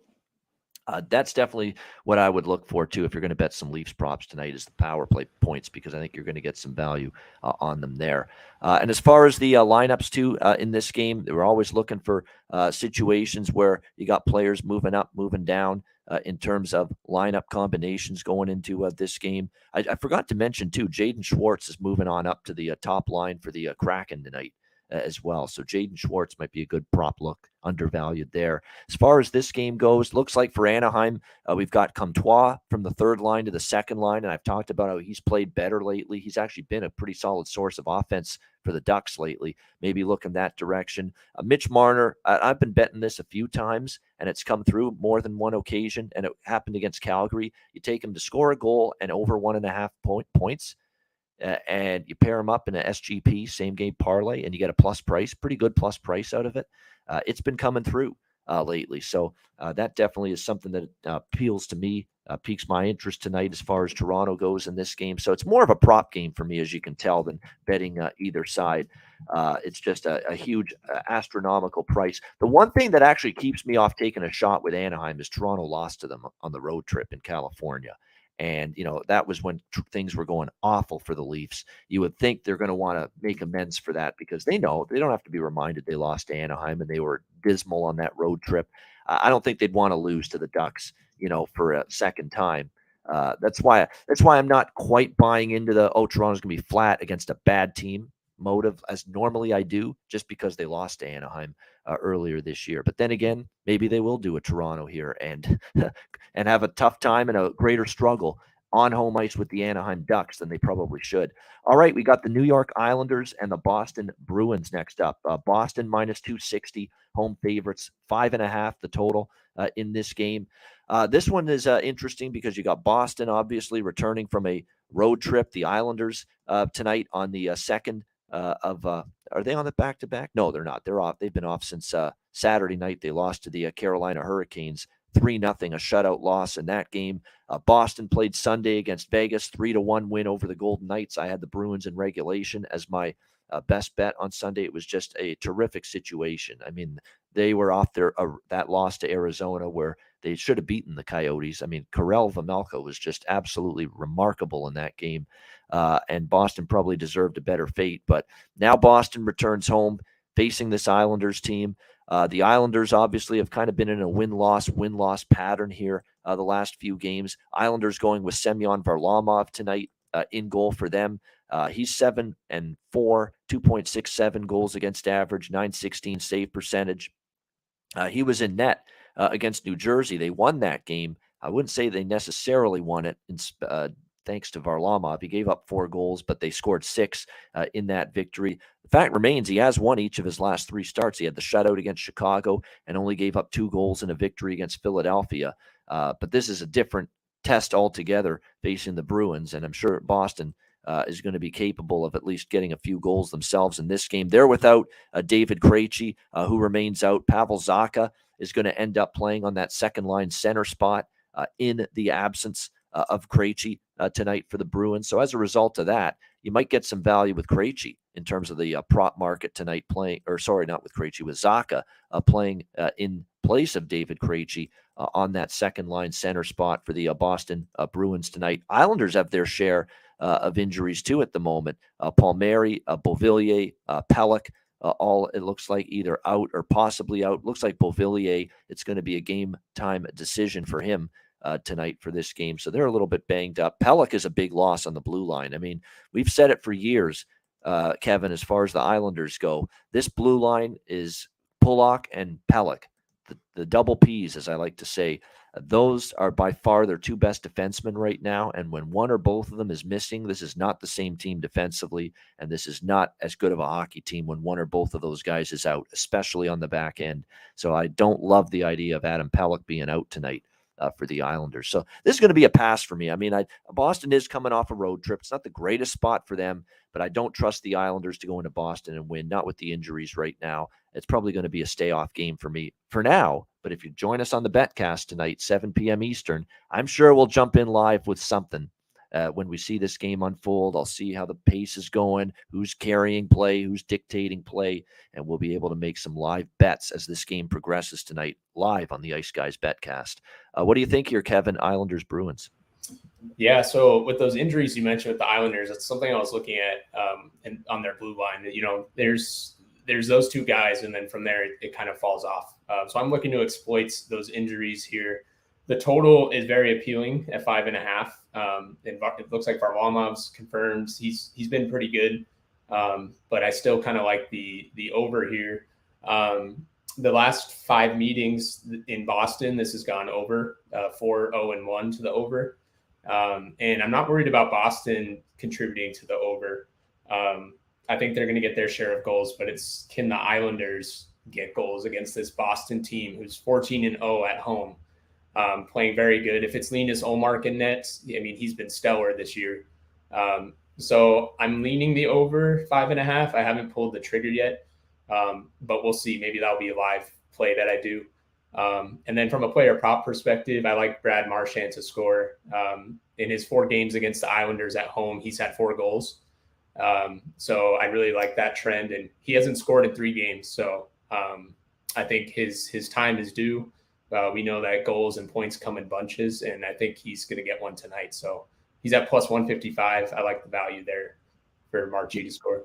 uh, that's definitely what I would look for too. If you're going to bet some Leafs props tonight, is the power play points because I think you're going to get some value uh, on them there. Uh, and as far as the uh, lineups too uh, in this game, we're always looking for uh, situations where you got players moving up, moving down. in terms of lineup combinations going into this game, I, I, forgot to mention too. Jaden Schwartz is moving on up to the top line for the Kraken tonight as well. So Jaden Schwartz might be a good prop look, undervalued there. As far as this game goes, looks like for Anaheim, uh, we've got Comtois from the third line to the second line, and I've talked about how he's played better lately. He's actually been a pretty solid source of offense for the Ducks lately. Maybe look in that direction. Uh, Mitch Marner, I, have been betting this a few times, and it's come through more than one occasion, and it happened against Calgary. You take him to score a goal and over one and a half point points uh, and you pair them up in an SGP same game parlay, and you get a plus price, pretty good plus price out of it. Uh, it's been coming through uh, lately, so uh, that definitely is something that uh, appeals to me, uh, piques my interest tonight as far as Toronto goes in this game. So it's more of a prop game for me, as you can tell, than betting either side. it's just a, a huge astronomical price. The one thing that actually keeps me off taking a shot with Anaheim is Toronto lost to them on the road trip in California. And, you know, that was when tr- things were going awful for the Leafs. You would think they're going to want to make amends for that because they know they don't have to be reminded they lost to Anaheim and they were dismal on that road trip. Uh, I don't think they'd want to lose to the Ducks, you know, for a second time. Uh, that's why that's why I'm not quite buying into the oh Toronto's gonna be flat against a bad team motive as normally I do, just because they lost to Anaheim uh, earlier this year. But then again, maybe they will do a Toronto here and and have a tough time and a greater struggle on home ice with the Anaheim Ducks than they probably should. All right, we got the New York Islanders and the Boston Bruins next up. Uh, Boston minus 260, home favorites, five and a half the total uh, in this game. Uh, this one is uh, interesting because you got Boston obviously returning from a road trip. The Islanders uh, tonight on the uh, of. are they on the back to back? No, they're not. They're off. They've been off since Saturday night. They lost to the Carolina Hurricanes 3 nothing, a shutout loss in that game. Uh, Boston played Sunday against Vegas, 3 to 1 win over the Golden Knights. I had the Bruins in regulation as my uh, best bet on Sunday. It was just a terrific situation. I mean, they were off their uh, that loss to Arizona where they should have beaten the Coyotes. I mean, Karel Vejmelka was just absolutely remarkable in that game. Uh, and Boston probably deserved a better fate. But now Boston returns home facing this Islanders team. Uh, the Islanders obviously have kind of been in a win loss, win loss pattern here uh, the last few games. Islanders going with Semyon Varlamov tonight uh, in goal for them. Uh, he's seven and four, 2.67 goals against average, 916 save percentage. Uh, he was in net uh, against New Jersey. They won that game. I wouldn't say they necessarily won it in, thanks to Varlamov. He gave up four goals, but they scored six uh, in that victory. The fact remains he has won each of his last three starts. He had the shutout against Chicago and only gave up two goals in a victory against Philadelphia. Uh, but this is a different test altogether facing the Bruins, and I'm sure Boston. Uh, is going to be capable of at least getting a few goals themselves in this game. They're without uh, David Krejci, uh, who remains out. Pavel Zacha is going to end up playing on that second line center spot uh, in the absence uh, of Krejci uh, tonight for the Bruins. So as a result of that, you might get some value with Krejci in terms of the uh, prop market tonight playing, or sorry, not with Krejci, with Zacha uh, playing uh, in place of David Krejci uh, on that second line center spot for the Boston Bruins tonight. Islanders have their share of injuries too at the moment. Palmieri, Beauvillier, Pelech. Uh, all it looks like either out or possibly out. Looks like Beauvillier, it's going to be a game time decision for him uh, tonight for this game. So they're a little bit banged up. Pelech is a big loss on the blue line. I mean, we've said it for years, uh, Kevin, as far as the Islanders go. This blue line is Pulock and Pelech, the, the double P's, as I like to say. those are by far their two best defensemen right now. And when one or both of them is missing, this is not the same team defensively. And this is not as good of a hockey team when one or both of those guys is out, especially on the back end. So I don't love the idea of Adam Pelech being out tonight uh, for the Islanders. So this is going to be a pass for me. I mean, I, Boston is coming off a road trip. It's not the greatest spot for them, but I don't trust the Islanders to go into Boston and win, not with the injuries right now. It's probably going to be a stay off game for me for now. But if you join us on the Betcast tonight, 7 p.m. Eastern, I'm sure we'll jump in live with something uh, when we see this game unfold. I'll see how the pace is going, who's carrying play, who's dictating play, and we'll be able to make some live bets as this game progresses tonight, live on the Ice Guys Betcast. Uh, what do you think here, Kevin? Islanders Bruins. Yeah, so with those injuries you mentioned with the Islanders, it's something I was looking at um, and on their blue line. You know, there's there's those two guys, and then from there it, it kind of falls off. Uh, so I'm looking to exploit those injuries here. The total is very appealing at five and a half. Um, and it looks like Varlamov's confirmed. He's he's been pretty good, um, but I still kind of like the the over here. Um, the last five meetings in Boston, this has gone over uh, four zero oh, and one to the over, um, and I'm not worried about Boston contributing to the over. Um, I think they're going to get their share of goals, but it's can the Islanders get goals against this Boston team who's 14 and 0 at home? Um, playing very good. If it's Linus Ullmark in nets, I mean, he's been stellar this year. Um, so I'm leaning the over five and a half. I haven't pulled the trigger yet, um, but we'll see. Maybe that'll be a live play that I do. Um, and then from a player prop perspective, I like Brad Marchand to score. Um, in his four games against the Islanders at home, he's had four goals. Um, so I really like that trend, and he hasn't scored in three games. So I think his his time is due. Uh, we know that goals and points come in bunches, and I think he's going to get one tonight. So he's at plus 155. I like the value there for Marchie to score.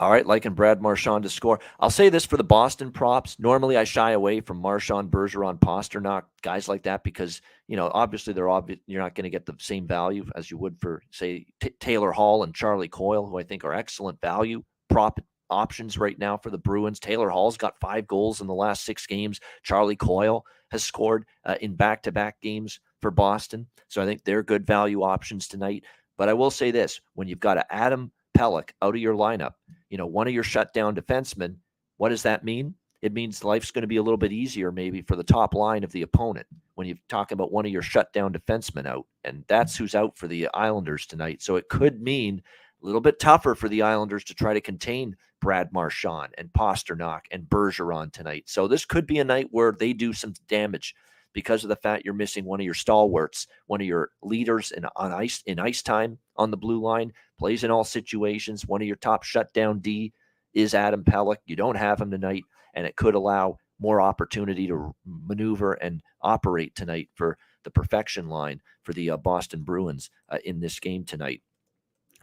All right, liking Brad Marchand to score. I'll say this for the Boston props. Normally, I shy away from Marchand, Bergeron, Pastrnak, guys like that because you know obviously they're obvious. You're not going to get the same value as you would for say T- Taylor Hall and Charlie Coyle, who I think are excellent value prop options right now for the Bruins. Taylor Hall's got five goals in the last six games. Charlie Coyle has scored uh, in back to back games for Boston. So I think they're good value options tonight. But I will say this when you've got an Adam Pelech out of your lineup, you know, one of your shutdown defensemen, what does that mean? It means life's going to be a little bit easier, maybe, for the top line of the opponent when you're talking about one of your shutdown defensemen out. And that's who's out for the Islanders tonight. So it could mean a little bit tougher for the Islanders to try to contain Brad Marchand and Pastrnak and Bergeron tonight. So this could be a night where they do some damage because of the fact you're missing one of your stalwarts, one of your leaders in on ice in ice time on the blue line, plays in all situations. One of your top shutdown D is Adam Pelech. You don't have him tonight, and it could allow more opportunity to maneuver and operate tonight for the perfection line for the uh, Boston Bruins uh, in this game tonight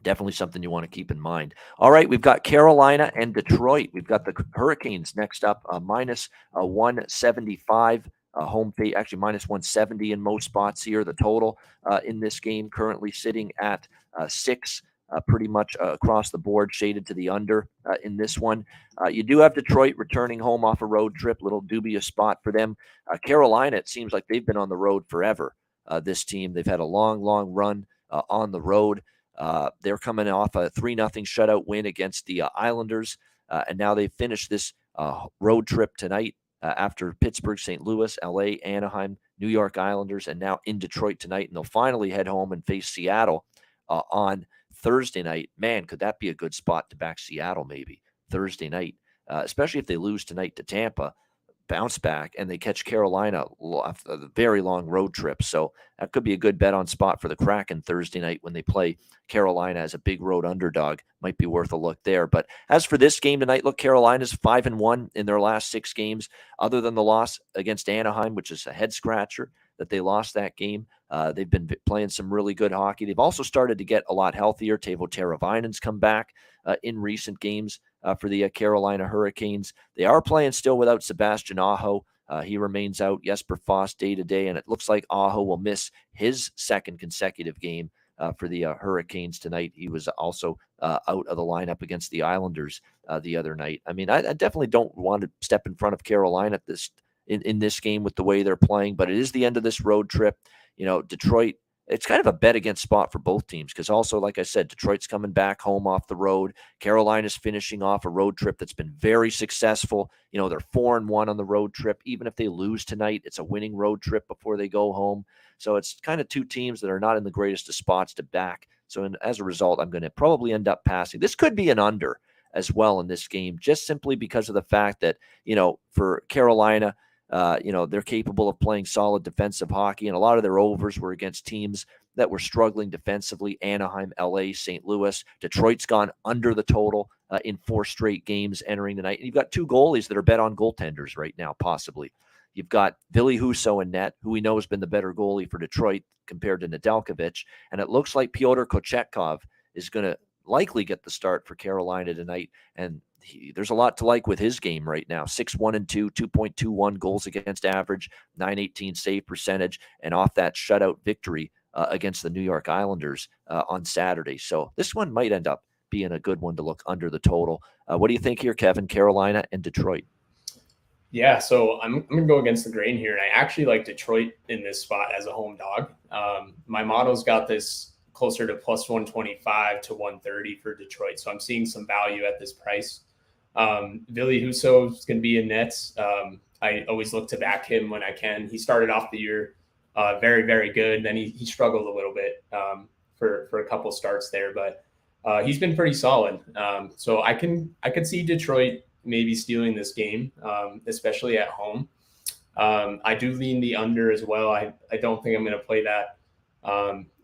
definitely something you want to keep in mind. All right, we've got Carolina and Detroit. We've got the Hurricanes next up, uh, minus, uh, 175 uh, home fate, actually minus 170 in most spots here. The total uh, in this game currently sitting at uh, six. Uh, pretty much across the board, shaded to the under in this one. you do have Detroit returning home off a road trip, little dubious spot for them. Carolina, it seems like they've been on the road forever. this team, they've had a long, long run on the road. They're coming off a three nothing shutout win against the Islanders, and now they finished this road trip tonight uh, after Pittsburgh, St. Louis, LA, Anaheim, New York Islanders, and now in Detroit tonight. And they'll finally head home and face Seattle uh, on Thursday night. Man, could that be a good spot to back Seattle maybe Thursday night, uh, especially if they lose tonight to Tampa bounce back and they catch Carolina after a very long road trip. So that could be a good bet on spot for the Kraken Thursday night when they play Carolina as a big road underdog. Might be worth a look there. But as for this game tonight, look, Carolina's five and one in their last six games, other than the loss against Anaheim, which is a head scratcher that they lost that game. Uh, they've been playing some really good hockey. They've also started to get a lot healthier. Teuvo Teravainen's come back uh, in recent games uh, for the uh, Carolina Hurricanes. They are playing still without Sebastian Aho. Uh, he remains out. Jesper Fast day to day, and it looks like Aho will miss his second consecutive game uh, for the uh, Hurricanes tonight. He was also uh, out of the lineup against the Islanders the other night. I mean, I, I, definitely don't want to step in front of Carolina this in, in this game with the way they're playing, but it is the end of this road trip. You know, Detroit it's kind of a bet against spot for both teams because also, like I said, Detroit's coming back home off the road. Carolina's finishing off a road trip that's been very successful. You know, they're four and one on the road trip. Even if they lose tonight, it's a winning road trip before they go home. So it's kind of two teams that are not in the greatest of spots to back. So in, as a result, I'm going to probably end up passing. This could be an under as well in this game, just simply because of the fact that, you know, for Carolina, uh, you know, they're capable of playing solid defensive hockey, and a lot of their overs were against teams that were struggling defensively Anaheim, LA, St. Louis. Detroit's gone under the total uh, in four straight games entering the night. And you've got two goalies that are bet on goaltenders right now, possibly. You've got Ville Husso in net, who we know has been the better goalie for Detroit compared to Nedeljkovic. And it looks like Pyotr Kochetkov is going to likely get the start for Carolina tonight. And he, there's a lot to like with his game right now. Six one and two, 2.21 goals against average, 918 save percentage, and off that shutout victory uh, against the New York Islanders uh, on Saturday. So this one might end up being a good one to look under the total. Uh, what do you think here, Kevin? Carolina and Detroit. Yeah, so I'm, I'm going to go against the grain here. And I actually like Detroit in this spot as a home dog. Um, my model's got this closer to plus 125 to 130 for Detroit. So I'm seeing some value at this price. Um, Ville Husso is going to be in nets. Um, I always look to back him when I can. He started off the year uh, very, very good. Then he, he struggled a little bit um, for for a couple starts there, but uh, he's been pretty solid. Um, so I can I could see Detroit maybe stealing this game, um, especially at home. Um, I do lean the under as well. I, I don't think I'm going to play that,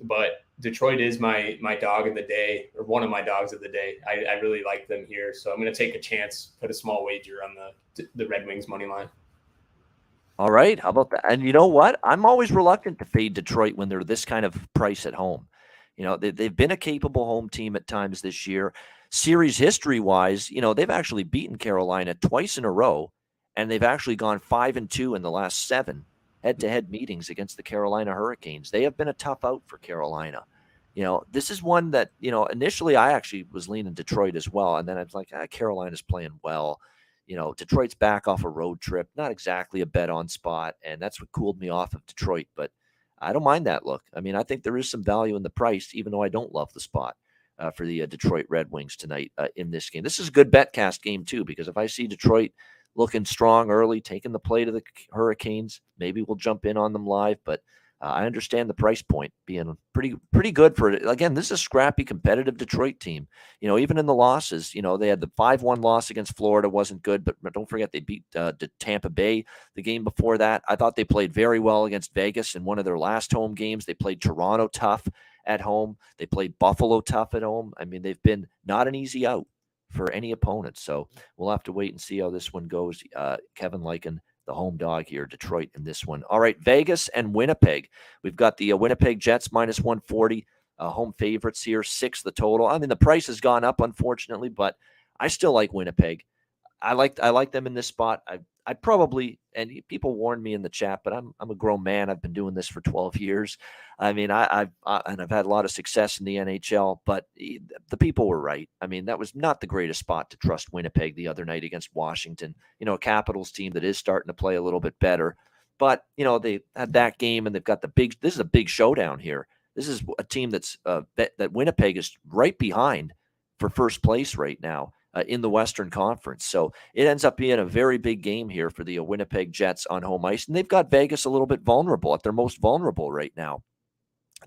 but Detroit is my my dog of the day, or one of my dogs of the day. I, I really like them here, so I'm going to take a chance, put a small wager on the the Red Wings money line. All right, how about that? And you know what? I'm always reluctant to fade Detroit when they're this kind of price at home. You know, they, they've been a capable home team at times this year. Series history wise, you know, they've actually beaten Carolina twice in a row, and they've actually gone five and two in the last seven head to head meetings against the Carolina Hurricanes. They have been a tough out for Carolina. You know, this is one that, you know, initially I actually was leaning Detroit as well. And then I was like, ah, Carolina's playing well. You know, Detroit's back off a road trip, not exactly a bet on spot. And that's what cooled me off of Detroit. But I don't mind that look. I mean, I think there is some value in the price, even though I don't love the spot uh, for the uh, Detroit Red Wings tonight uh, in this game. This is a good betcast game too, because if I see Detroit looking strong early, taking the play to the Hurricanes, maybe we'll jump in on them live. But uh, I understand the price point being pretty pretty good for it. Again, this is a scrappy, competitive Detroit team. You know, even in the losses, you know, they had the five-one loss against Florida, wasn't good, but don't forget they beat uh, Tampa Bay the game before that. I thought they played very well against Vegas in one of their last home games. They played Toronto tough at home. They played Buffalo tough at home. I mean, they've been not an easy out for any opponent. So we'll have to wait and see how this one goes. Uh, Kevin Lycan the home dog here, Detroit in this one. All right, Vegas and Winnipeg. We've got the uh, Winnipeg Jets minus 140, uh, home favorites here, six the total. I mean, the price has gone up, unfortunately, but I still like Winnipeg. I like I like them in this spot. I I probably and people warned me in the chat, but I'm I'm a grown man. I've been doing this for 12 years. I mean, I, I've I, and I've had a lot of success in the NHL, but the people were right. I mean, that was not the greatest spot to trust Winnipeg the other night against Washington. You know, a Capitals team that is starting to play a little bit better, but you know they had that game and they've got the big. This is a big showdown here. This is a team that's uh, that, that Winnipeg is right behind for first place right now uh, in the Western Conference. So it ends up being a very big game here for the uh, Winnipeg Jets on home ice. And they've got Vegas a little bit vulnerable at their most vulnerable right now.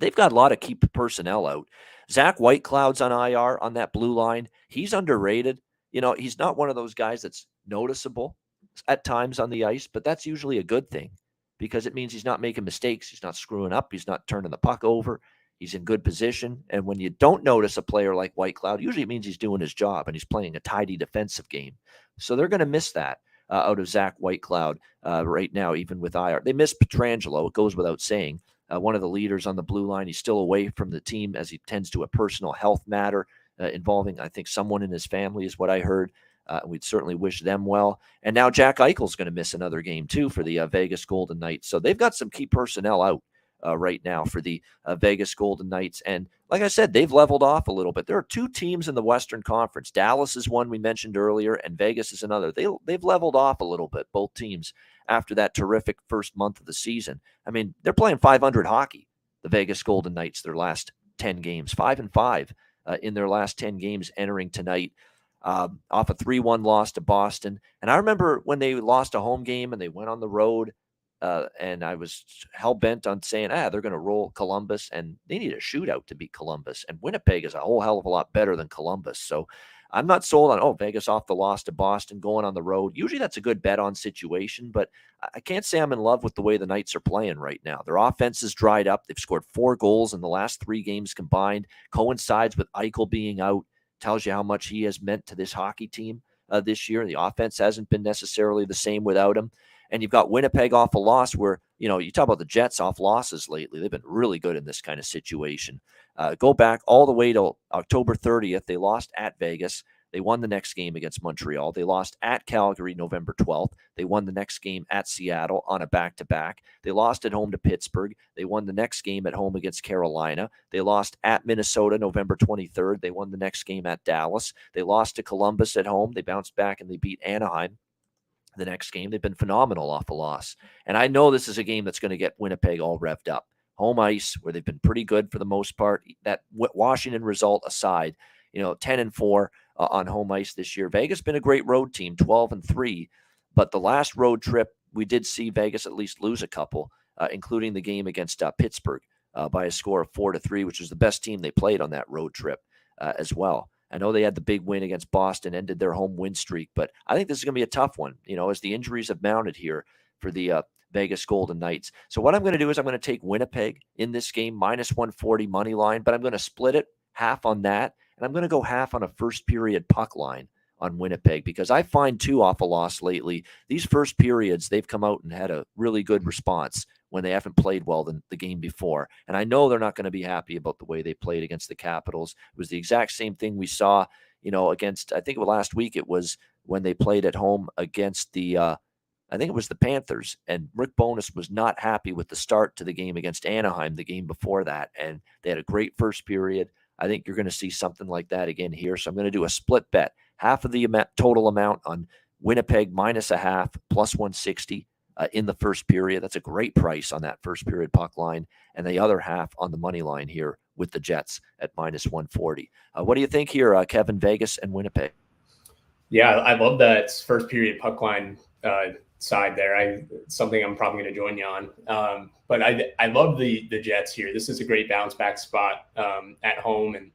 They've got a lot of key personnel out. Zach Whitecloud's on IR on that blue line. He's underrated. You know, he's not one of those guys that's noticeable at times on the ice, but that's usually a good thing because it means he's not making mistakes. He's not screwing up. He's not turning the puck over. He's in good position. And when you don't notice a player like Whitecloud, usually it means he's doing his job and he's playing a tidy defensive game. So they're going to miss that uh, out of Zach Whitecloud uh, right now, even with IR. They miss Pietrangelo. It goes without saying. Uh, one of the leaders on the blue line. He's still away from the team as he tends to a personal health matter uh, involving, I think, someone in his family, is what I heard. Uh, we'd certainly wish them well. And now Jack Eichel's going to miss another game, too, for the uh, Vegas Golden Knights. So they've got some key personnel out uh, right now for the uh, Vegas Golden Knights. And like I said, they've leveled off a little bit. There are two teams in the Western Conference. Dallas is one we mentioned earlier, and Vegas is another. They, they've leveled off a little bit, both teams, after that terrific first month of the season. I mean, they're playing 500 hockey, the Vegas Golden Knights, their last 10 games, five and five uh, in their last 10 games entering tonight. Um, off a 3 1 loss to Boston. And I remember when they lost a home game and they went on the road uh, and I was hell bent on saying, ah, they're going to roll Columbus, and they need a shootout to beat Columbus. And Winnipeg is a whole hell of a lot better than Columbus. So I'm not sold on, oh, Vegas off the loss to Boston, going on the road. Usually that's a good bet on situation, but I can't say I'm in love with the way the Knights are playing right now. Their offense is dried up. They've scored four goals in the last three games combined, coincides with Eichel being out, tells you how much he has meant to this hockey team uh, this year. The offense hasn't been necessarily the same without him. And you've got Winnipeg off a loss where, you know, you talk about the Jets off losses lately. They've been really good in this kind of situation. Uh, go back all the way to October 30th. They lost at Vegas. They won the next game against Montreal. They lost at Calgary November 12th. They won the next game at Seattle on a back to back. They lost at home to Pittsburgh. They won the next game at home against Carolina. They lost at Minnesota November 23rd. They won the next game at Dallas. They lost to Columbus at home. They bounced back and they beat Anaheim the next game. They've been phenomenal off a loss. And I know this is a game that's going to get Winnipeg all revved up. Home ice, where they've been pretty good for the most part. That Washington result aside, you know, 10 and 4 uh, on home ice this year. Vegas been a great road team, 12 and 3. But the last road trip, we did see Vegas at least lose a couple, uh, including the game against uh, Pittsburgh uh, by a score of 4 to 3, which was the best team they played on that road trip uh, as well. I know they had the big win against Boston, ended their home win streak, but I think this is going to be a tough one, you know, as the injuries have mounted here for the uh, Vegas Golden Knights. So what I'm going to do is I'm going to take Winnipeg in this game, minus 140 money line, but I'm going to split it half on that, and I'm going to go half on a first period puck line on Winnipeg because I find two off a loss lately. These first periods, they've come out and had a really good response when they haven't played well the, the game before. And I know they're not going to be happy about the way they played against the Capitals. It was the exact same thing we saw, you know, against, I think last week it was when they played at home against the, uh, I think it was the Panthers, and Rick Bowness was not happy with the start to the game against Anaheim the game before that. And they had a great first period. I think you're going to see something like that again here. So I'm going to do a split bet, half of the amount, total amount on Winnipeg minus a half, plus 160 uh, in the first period. That's a great price on that first period puck line, and the other half on the money line here with the Jets at minus 140. Uh, what do you think here, uh, Kevin Vegas and Winnipeg? Yeah, I love that first period puck line uh, side there. I something I'm probably going to join you on. Um, but I I love the the Jets here. This is a great bounce back spot um, at home, and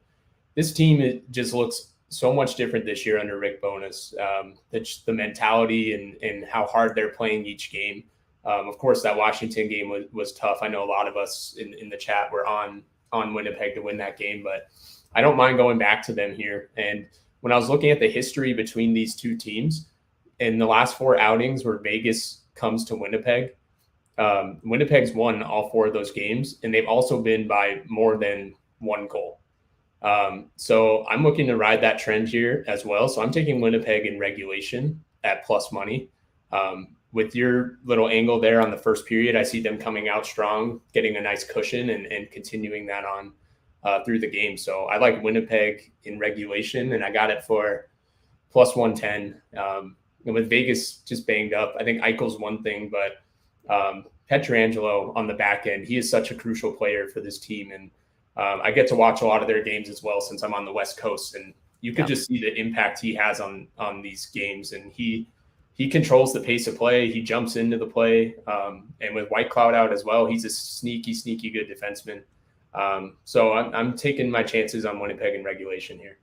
this team just looks so much different this year under Rick Bowness. Um, the, the mentality and and how hard they're playing each game. Um, of course, that Washington game was, was tough. I know a lot of us in, in the chat were on on Winnipeg to win that game, but I don't mind going back to them here. And when I was looking at the history between these two teams, in the last four outings where Vegas comes to Winnipeg, um, Winnipeg's won all four of those games, and they've also been by more than one goal. Um, so I'm looking to ride that trend here as well. So I'm taking Winnipeg in regulation at plus money. Um, with your little angle there on the first period, I see them coming out strong, getting a nice cushion, and, and continuing that on uh, through the game. So I like Winnipeg in regulation, and I got it for plus 110. Um, and with Vegas just banged up, I think Eichel's one thing, but um, Pietrangelo on the back end, he is such a crucial player for this team. And um, I get to watch a lot of their games as well since I'm on the West Coast, and you could yeah. just see the impact he has on on these games. And he he controls the pace of play. He jumps into the play, um, and with Whitecloud out as well, he's a sneaky, sneaky good defenseman. Um, so I'm, I'm taking my chances on Winnipeg in regulation here.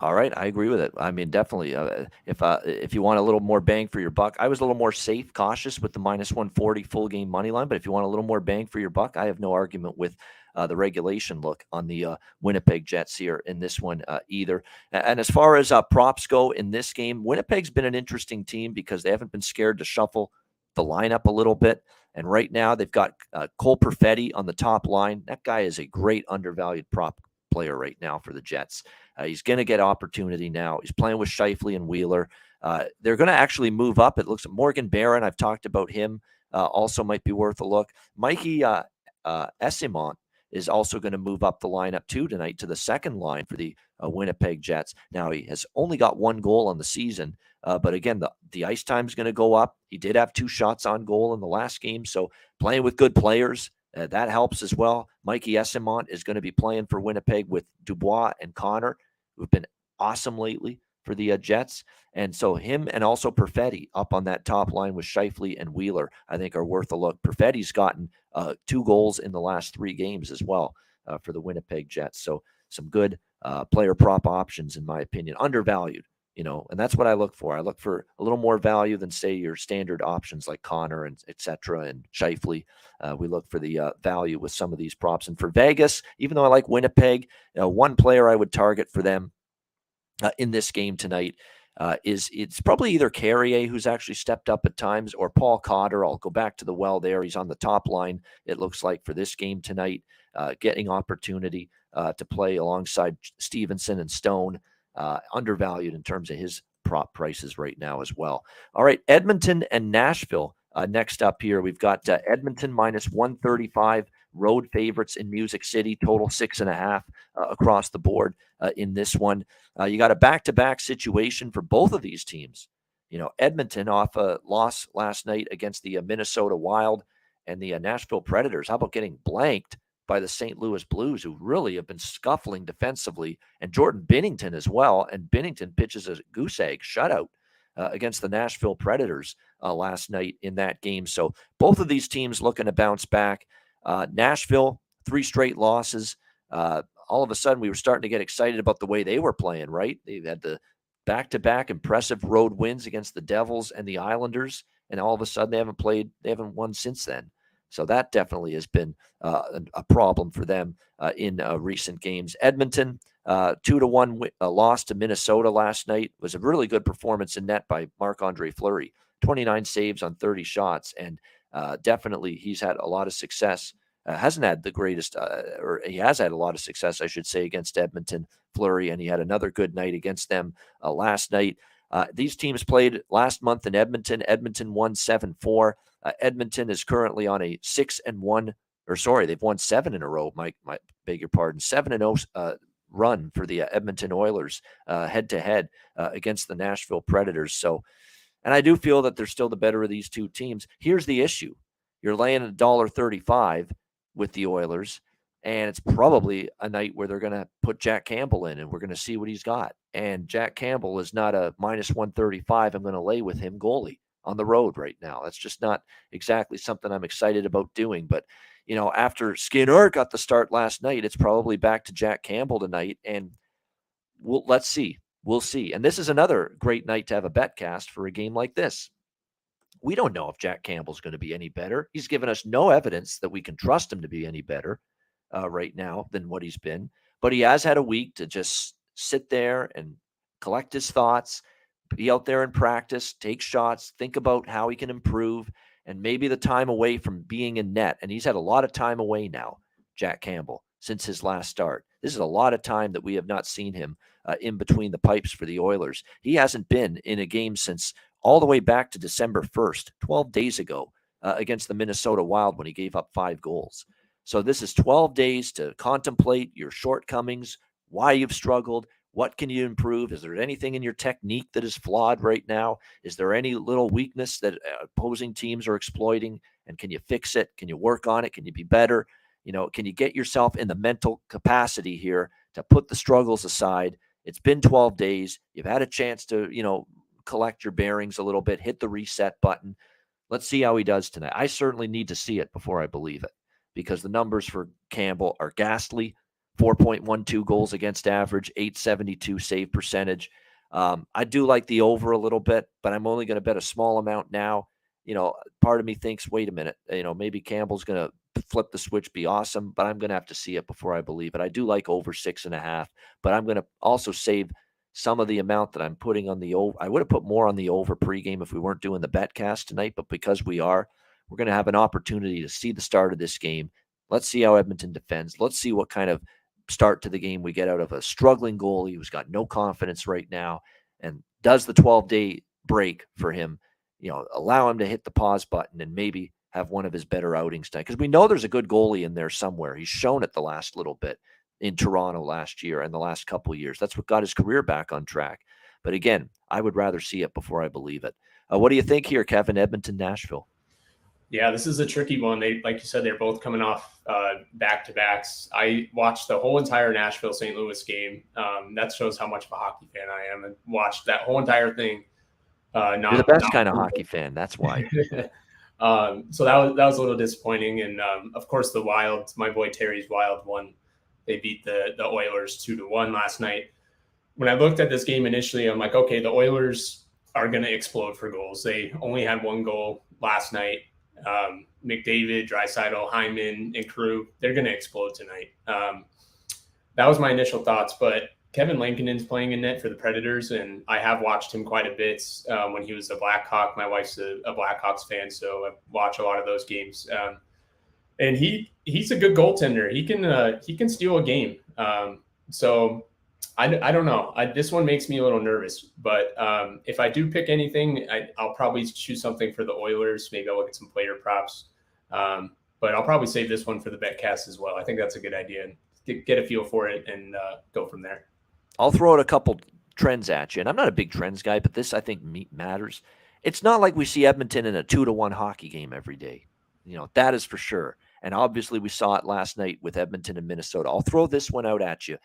All right, I agree with it. I mean, definitely. Uh, if uh, if you want a little more bang for your buck, I was a little more safe, cautious with the minus one forty full game money line. But if you want a little more bang for your buck, I have no argument with uh, the regulation look on the uh, Winnipeg Jets here in this one uh, either. And as far as uh, props go in this game, Winnipeg's been an interesting team because they haven't been scared to shuffle the lineup a little bit. And right now they've got Cole Perfetti on the top line. That guy is a great undervalued prop player right now for the Jets. Uh, he's going to get opportunity now. He's playing with Scheifele and Wheeler. Uh, they're going to actually move up. It looks like Morgan Barron. I've talked about him. Uh, also might be worth a look. Mikey uh, uh, Eyssimont is also going to move up the lineup too tonight to the second line for the uh, Winnipeg Jets. Now he has only got one goal on the season, uh, but again the the ice time is going to go up. He did have two shots on goal in the last game, so playing with good players uh, that helps as well. Mikey Eyssimont is going to be playing for Winnipeg with Dubois and Connor, who've been awesome lately for the uh, Jets. And so him and also Perfetti up on that top line with Scheifele and Wheeler, I think are worth a look. Perfetti's gotten uh, two goals in the last three games as well uh, for the Winnipeg Jets. So some good uh, player prop options, in my opinion, undervalued you know, and that's what I look for. I look for a little more value than say your standard options like Connor and etc. and Scheifele. Uh, we look for the uh, value with some of these props. And for Vegas, even though I like Winnipeg, uh, one player I would target for them uh, in this game tonight uh, is it's probably either Carrier, who's actually stepped up at times, or Paul Cotter. I'll go back to the well there. He's on the top line, it looks like, for this game tonight, uh, getting opportunity to play alongside Stephenson and Stone uh, undervalued in terms of his prop prices right now as well. All right, Edmonton and Nashville. Uh, next up here, we've got uh, Edmonton minus 135 road favorites in Music City, total six and a half uh, across the board uh, in this one. Uh, you got a back to back situation for both of these teams. You know, Edmonton off a loss last night against the uh, Minnesota Wild and the Nashville Predators. How about getting blanked by the St. Louis Blues, who really have been scuffling defensively, and Jordan Binnington as well. And Binnington pitches a goose egg shutout uh, against the Nashville Predators uh, last night in that game. So both of these teams looking to bounce back. Uh, Nashville, three straight losses. Uh, all of a sudden, we were starting to get excited about the way they were playing, right? They had the back to back impressive road wins against the Devils and the Islanders. And all of a sudden, they haven't played, they haven't won since then. So that definitely has been uh, a problem for them uh, in uh, recent games. Edmonton, uh, two to one uh, loss to Minnesota last night was a really good performance in net by Marc Andre Fleury. 29 saves on 30 shots, and uh, definitely he's had a lot of success. hasn't had the greatest, or he has had a lot of success, I should say, against Edmonton Fleury, and he had another good night against them last night. these teams played last month in Edmonton. Edmonton won 7 4. Uh, Edmonton is currently on a six and one, or sorry, they've won seven in a row. Mike, my beg your pardon, seven and zero oh, uh, run for the uh, Edmonton Oilers head to head against the Nashville Predators. So And I do feel that they're still the better of these two teams. Here's the issue you're laying a dollar 35 with the Oilers, and it's probably a night where they're going to put Jack Campbell in and we're going to see what he's got. And Jack Campbell is not a minus 135. I'm going to lay with him goalie on the road right now. That's just not exactly something I'm excited about doing. But, you know, after Skinner got the start last night, it's probably back to Jack Campbell tonight. And we'll, let's see. We'll see. And this is another great night to have a bet cast for a game like this. We don't know if Jack Campbell's going to be any better. He's given us no evidence that we can trust him to be any better uh, right now than what he's been. But he has had a week to just sit there and collect his thoughts, be out there and practice, take shots, think about how he can improve, and maybe the time away from being in net. And he's had a lot of time away now, Jack Campbell, since his last start. This is a lot of time that we have not seen him uh, in between the pipes for the Oilers. He hasn't been in a game since all the way back to December 1st, 12 days ago, uh, against the Minnesota Wild when he gave up five goals. So this is 12 days to contemplate your shortcomings, why you've struggled, what can you improve? Is there anything in your technique that is flawed right now? Is there any little weakness that uh, opposing teams are exploiting? And can you fix it? Can you work on it? Can you be better? You know, can you get yourself in the mental capacity here to put the struggles aside? It's been 12 days. You've had a chance to, you know, collect your bearings a little bit, hit the reset button. Let's see how he does tonight. I certainly need to see it before I believe it because the numbers for Campbell are ghastly 4.12 goals against average, 872 save percentage. Um, I do like the over a little bit, but I'm only going to bet a small amount now. You know, part of me thinks, wait a minute, you know, maybe Campbell's going to flip the switch, be awesome, but I'm going to have to see it before I believe it. I do like over six and a half, but I'm going to also save some of the amount that I'm putting on the over. I would have put more on the over pregame if we weren't doing the bet cast tonight, but because we are, we're going to have an opportunity to see the start of this game. Let's see how Edmonton defends. Let's see what kind of start to the game we get out of a struggling goalie who's got no confidence right now and does the 12 day break for him, you know, allow him to hit the pause button and maybe have one of his better outings tonight. Because we know there's a good goalie in there somewhere. He's shown it the last little bit in Toronto last year and the last couple years. That's what got his career back on track. But again, I would rather see it before I believe it. Uh, what do you think here, Kevin? Edmonton, Nashville. Yeah, this is a tricky one. They, like you said, they're both coming off back to backs. I watched the whole entire Nashville St. Louis game. Um, that shows how much of a hockey fan I am, and watched that whole entire thing. Uh, not, You're the best kind of hockey fan. That's why. um, so that was that was a little disappointing, and um, of course the Wild, my boy Terry's Wild won. They beat the the Oilers two to one last night. When I looked at this game initially, I'm like, okay, the Oilers are going to explode for goals. They only had one goal last night um, McDavid, Draisaitl, Hyman, and crew, they're going to explode tonight. Um, that was my initial thoughts, but Kevin Lankinen's playing in net for the Predators, and I have watched him quite a bit um, when he was a Blackhawk. My wife's a, a, Blackhawks fan, so I watch a lot of those games. Um, and he he's a good goaltender. He can uh, he can steal a game. Um, so I, I don't know. I, this one makes me a little nervous, but um, if I do pick anything, I, will probably choose something for the Oilers. Maybe I'll look at some player props, um, but I'll probably save this one for the betcast as well. I think that's a good idea get, get a feel for it and uh, go from there. I'll throw out a couple trends at you, and I'm not a big trends guy, but this I think matters. It's not like we see Edmonton in a two to one hockey game every day. You know that is for sure. And obviously, we saw it last night with Edmonton and Minnesota. I'll throw this one out at you.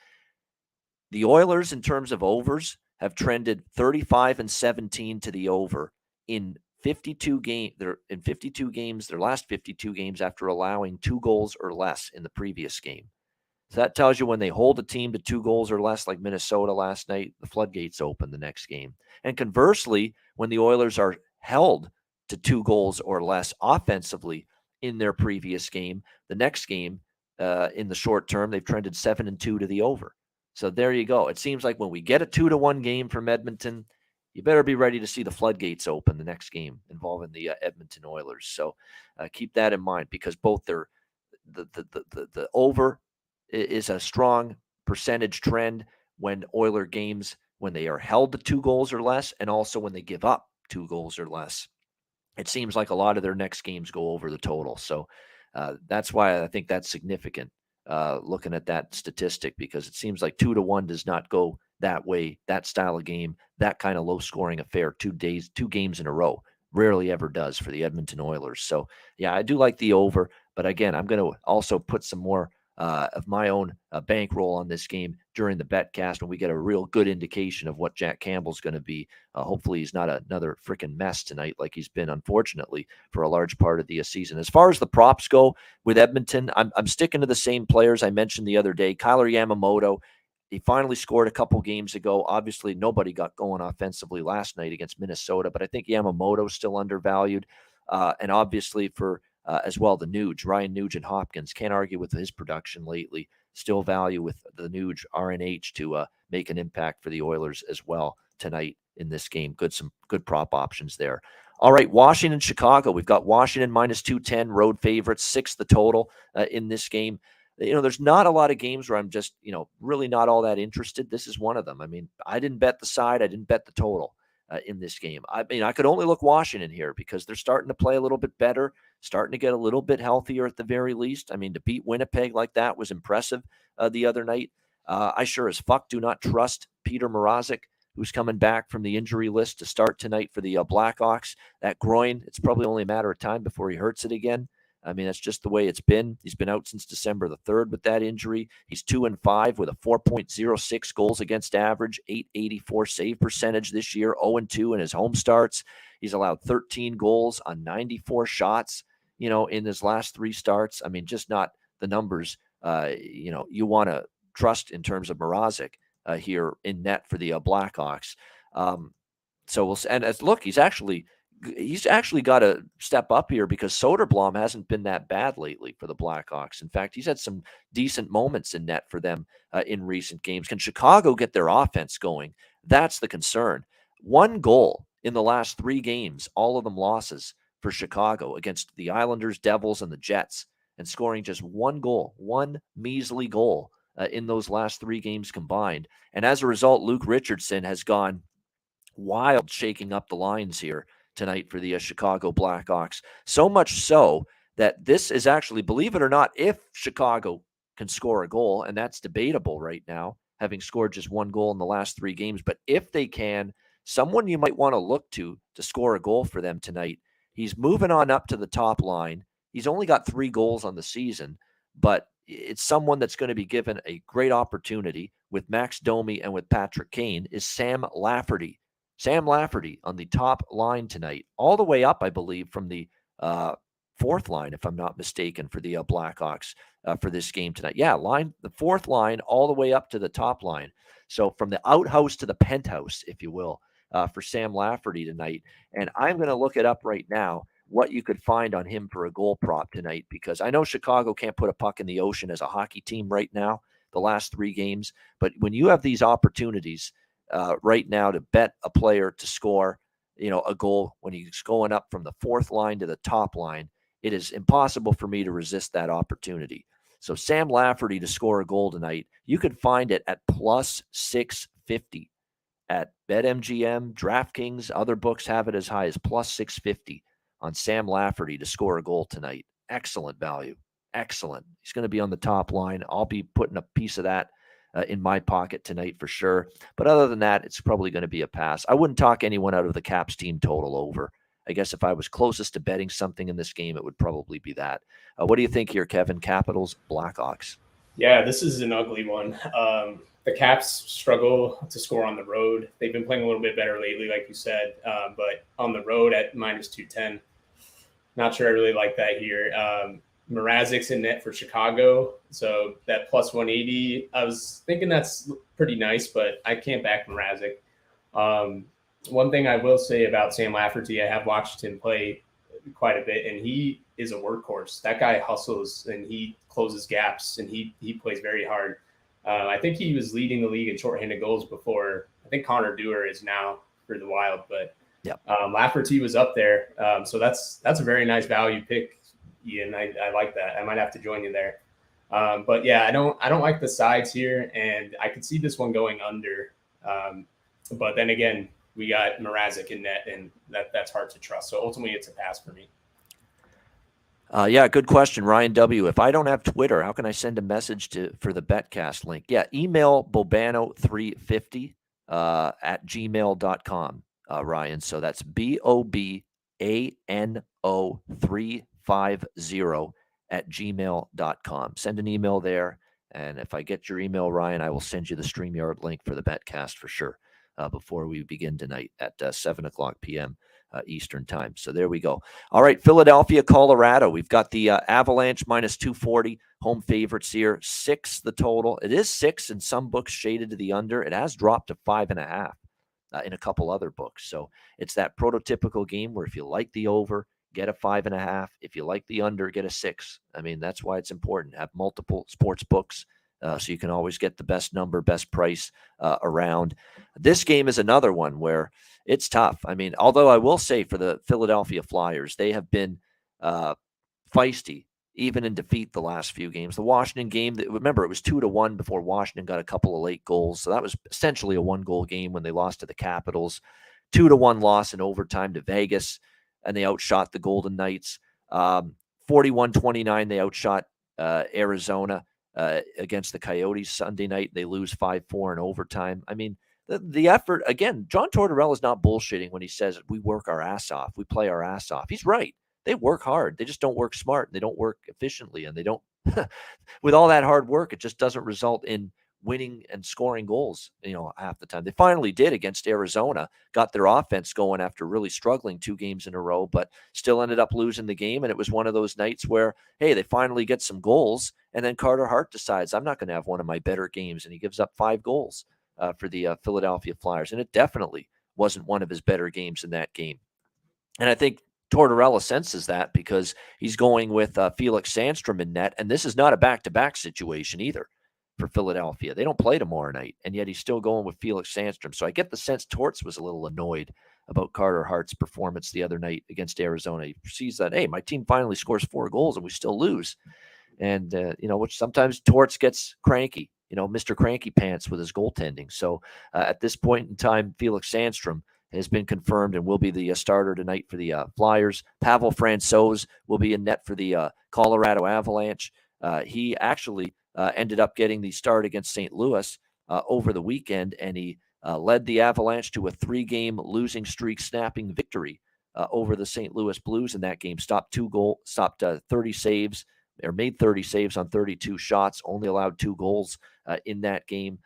The Oilers, in terms of overs, have trended 35 and 17 to the over in 52 game they're in 52 games their last 52 games after allowing two goals or less in the previous game so that tells you when they hold a team to two goals or less like minnesota last night the floodgates open the next game and conversely when the oilers are held to two goals or less offensively in their previous game the next game uh, in the short term they've trended seven and two to the over so there you go. It seems like when we get a two to one game from Edmonton, you better be ready to see the floodgates open the next game involving the uh, Edmonton Oilers. So uh, keep that in mind because both their the, the the the the over is a strong percentage trend when Oiler games when they are held to two goals or less, and also when they give up two goals or less. It seems like a lot of their next games go over the total. So uh, that's why I think that's significant uh, looking at that statistic because it seems like two to one does not go that way, that style of game, that kind of low scoring affair, two days, two games in a row. Rarely ever does for the Edmonton Oilers. So, yeah, I do like the over. But again, I'm going to also put some more uh, of my own uh, bankroll on this game during the betcast when we get a real good indication of what Jack Campbell's going to be. Uh, hopefully, he's not another freaking mess tonight like he's been, unfortunately, for a large part of the uh, season. As far as the props go with Edmonton, I'm, I'm sticking to the same players I mentioned the other day. Kailer Yamamoto, he finally scored a couple games ago. Obviously, nobody got going offensively last night against Minnesota, but I think Yamamoto's still undervalued. Uh, and obviously, for uh, as well. The Nuge, Ryan Nugent Hopkins, can't argue with his production lately. Still value with the Nuge RNH to uh, make an impact for the Oilers as well tonight in this game. Good, some good prop options there. All right, Washington, Chicago. We've got Washington minus 210, road favorites, six the total uh, in this game. You know, there's not a lot of games where I'm just, you know, really not all that interested. This is one of them. I mean, I didn't bet the side, I didn't bet the total uh, in this game. I mean, I could only look Washington here because they're starting to play a little bit better starting to get a little bit healthier at the very least. I mean, to beat Winnipeg like that was impressive uh, the other night. Uh, I sure as fuck do not trust Peter Mrazek, who's coming back from the injury list to start tonight for the uh, Blackhawks. That groin, it's probably only a matter of time before he hurts it again. I mean, that's just the way it's been. He's been out since December the 3rd with that injury. He's 2 and 5 with a 4.06 goals against average, 884 save percentage this year, 0 and 2 in his home starts. He's allowed 13 goals on 94 shots you know, in his last three starts. I mean, just not the numbers, uh, you know, you want to trust in terms of Mrazek uh, here in net for the uh, Blackhawks. Um, so we'll and as look, he's actually he's actually got to step up here because Soderblom hasn't been that bad lately for the Blackhawks. In fact, he's had some decent moments in net for them uh, in recent games. Can Chicago get their offense going? That's the concern. One goal in the last three games, all of them losses for Chicago against the Islanders, Devils, and the Jets, and scoring just one goal, one measly goal uh, in those last three games combined. And as a result, Luke Richardson has gone wild, shaking up the lines here tonight for the uh, Chicago Blackhawks. So much so that this is actually, believe it or not, if Chicago can score a goal, and that's debatable right now, having scored just one goal in the last three games. But if they can, someone you might want to look to to score a goal for them tonight He's moving on up to the top line. He's only got three goals on the season, but it's someone that's going to be given a great opportunity with Max Domi and with Patrick Kane is Sam Lafferty. Sam Lafferty on the top line tonight, all the way up, I believe, from the uh, fourth line, if I'm not mistaken, for the uh, Blackhawks uh, for this game tonight. Yeah, line the fourth line all the way up to the top line. So from the outhouse to the penthouse, if you will uh, for Sam Lafferty tonight. And I'm going to look it up right now what you could find on him for a goal prop tonight because I know Chicago can't put a puck in the ocean as a hockey team right now, the last three games. But when you have these opportunities uh, right now to bet a player to score, you know, a goal when he's going up from the fourth line to the top line, it is impossible for me to resist that opportunity. So Sam Lafferty to score a goal tonight, you can find it at plus 650 at BetMGM, DraftKings, other books have it as high as plus 650 on Sam Lafferty to score a goal tonight. Excellent value. Excellent. He's going to be on the top line. I'll be putting a piece of that uh, in my pocket tonight for sure. But other than that, it's probably going to be a pass. I wouldn't talk anyone out of the Caps team total over. I guess if I was closest to betting something in this game, it would probably be that. Uh, what do you think here, Kevin? Capitals, Blackhawks. Yeah, this is an ugly one. Um, the Caps struggle to score on the road. They've been playing a little bit better lately, like you said, uh, but on the road at minus 210, not sure I really like that here. Um, Mrazek's in net for Chicago, so that plus 180, I was thinking that's pretty nice, but I can't back Mrazek. Um, one thing I will say about Sam Lafferty, I have watched him play quite a bit, and he is a workhorse. That guy hustles and he closes gaps, and he he plays very hard. Uh, I think he was leading the league in shorthanded goals before. I think Connor Dewar is now for the Wild, but yeah, um, Lafferty was up there. Um, so that's that's a very nice value pick, Ian. I, I like that. I might have to join you there. Um, but yeah, I don't I don't like the sides here, and I could see this one going under. Um, but then again, we got Mrazek in net, and that that's hard to trust. So ultimately, it's a pass for me. Uh, yeah, good question, Ryan W. If I don't have Twitter, how can I send a message to for the Betcast link? Yeah, email Bobano350 uh, at gmail.com, uh, Ryan. So that's B O B A N O 350 at gmail.com. Send an email there. And if I get your email, Ryan, I will send you the StreamYard link for the betcast for sure uh, before we begin tonight at uh, 7 o'clock p.m. Uh, Eastern time. So there we go. All right, Philadelphia, Colorado. We've got the uh, Avalanche minus 240 home favorites here. Six the total. It is six in some books shaded to the under. It has dropped to five and a half uh, in a couple other books. So it's that prototypical game where if you like the over, get a five and a half. If you like the under, get a six. I mean, that's why it's important. Have multiple sports books uh, so you can always get the best number, best price uh, around. This game is another one where it's tough. I mean, although I will say for the Philadelphia Flyers, they have been uh, feisty even in defeat the last few games. The Washington game, remember, it was two to one before Washington got a couple of late goals. So that was essentially a one goal game when they lost to the Capitals. Two to one loss in overtime to Vegas, and they outshot the Golden Knights. Um, 41 29, they outshot uh, Arizona uh, against the Coyotes Sunday night. They lose 5 4 in overtime. I mean, the, the effort, again, John Tortorella is not bullshitting when he says we work our ass off, we play our ass off. He's right. They work hard. They just don't work smart. They don't work efficiently. And they don't, with all that hard work, it just doesn't result in winning and scoring goals, you know, half the time. They finally did against Arizona, got their offense going after really struggling two games in a row, but still ended up losing the game. And it was one of those nights where, hey, they finally get some goals. And then Carter Hart decides, I'm not going to have one of my better games. And he gives up five goals uh, for the uh, Philadelphia Flyers. And it definitely wasn't one of his better games in that game. And I think Tortorella senses that because he's going with uh, Felix Sandstrom in net. And this is not a back to back situation either for Philadelphia. They don't play tomorrow night, and yet he's still going with Felix Sandstrom. So I get the sense Torts was a little annoyed about Carter Hart's performance the other night against Arizona. He sees that, hey, my team finally scores four goals and we still lose. And, uh, you know, which sometimes Torts gets cranky, you know, Mr. Cranky Pants with his goaltending. So uh, at this point in time, Felix Sandstrom has been confirmed and will be the uh, starter tonight for the uh, Flyers. Pavel Francouz will be in net for the uh, Colorado Avalanche. Uh, he actually uh, ended up getting the start against St. Louis uh, over the weekend, and he uh, led the Avalanche to a three-game losing streak, snapping victory uh, over the St. Louis Blues in that game. Stopped two goal, stopped uh, 30 saves, or made 30 saves on 32 shots. Only allowed two goals uh, in that game.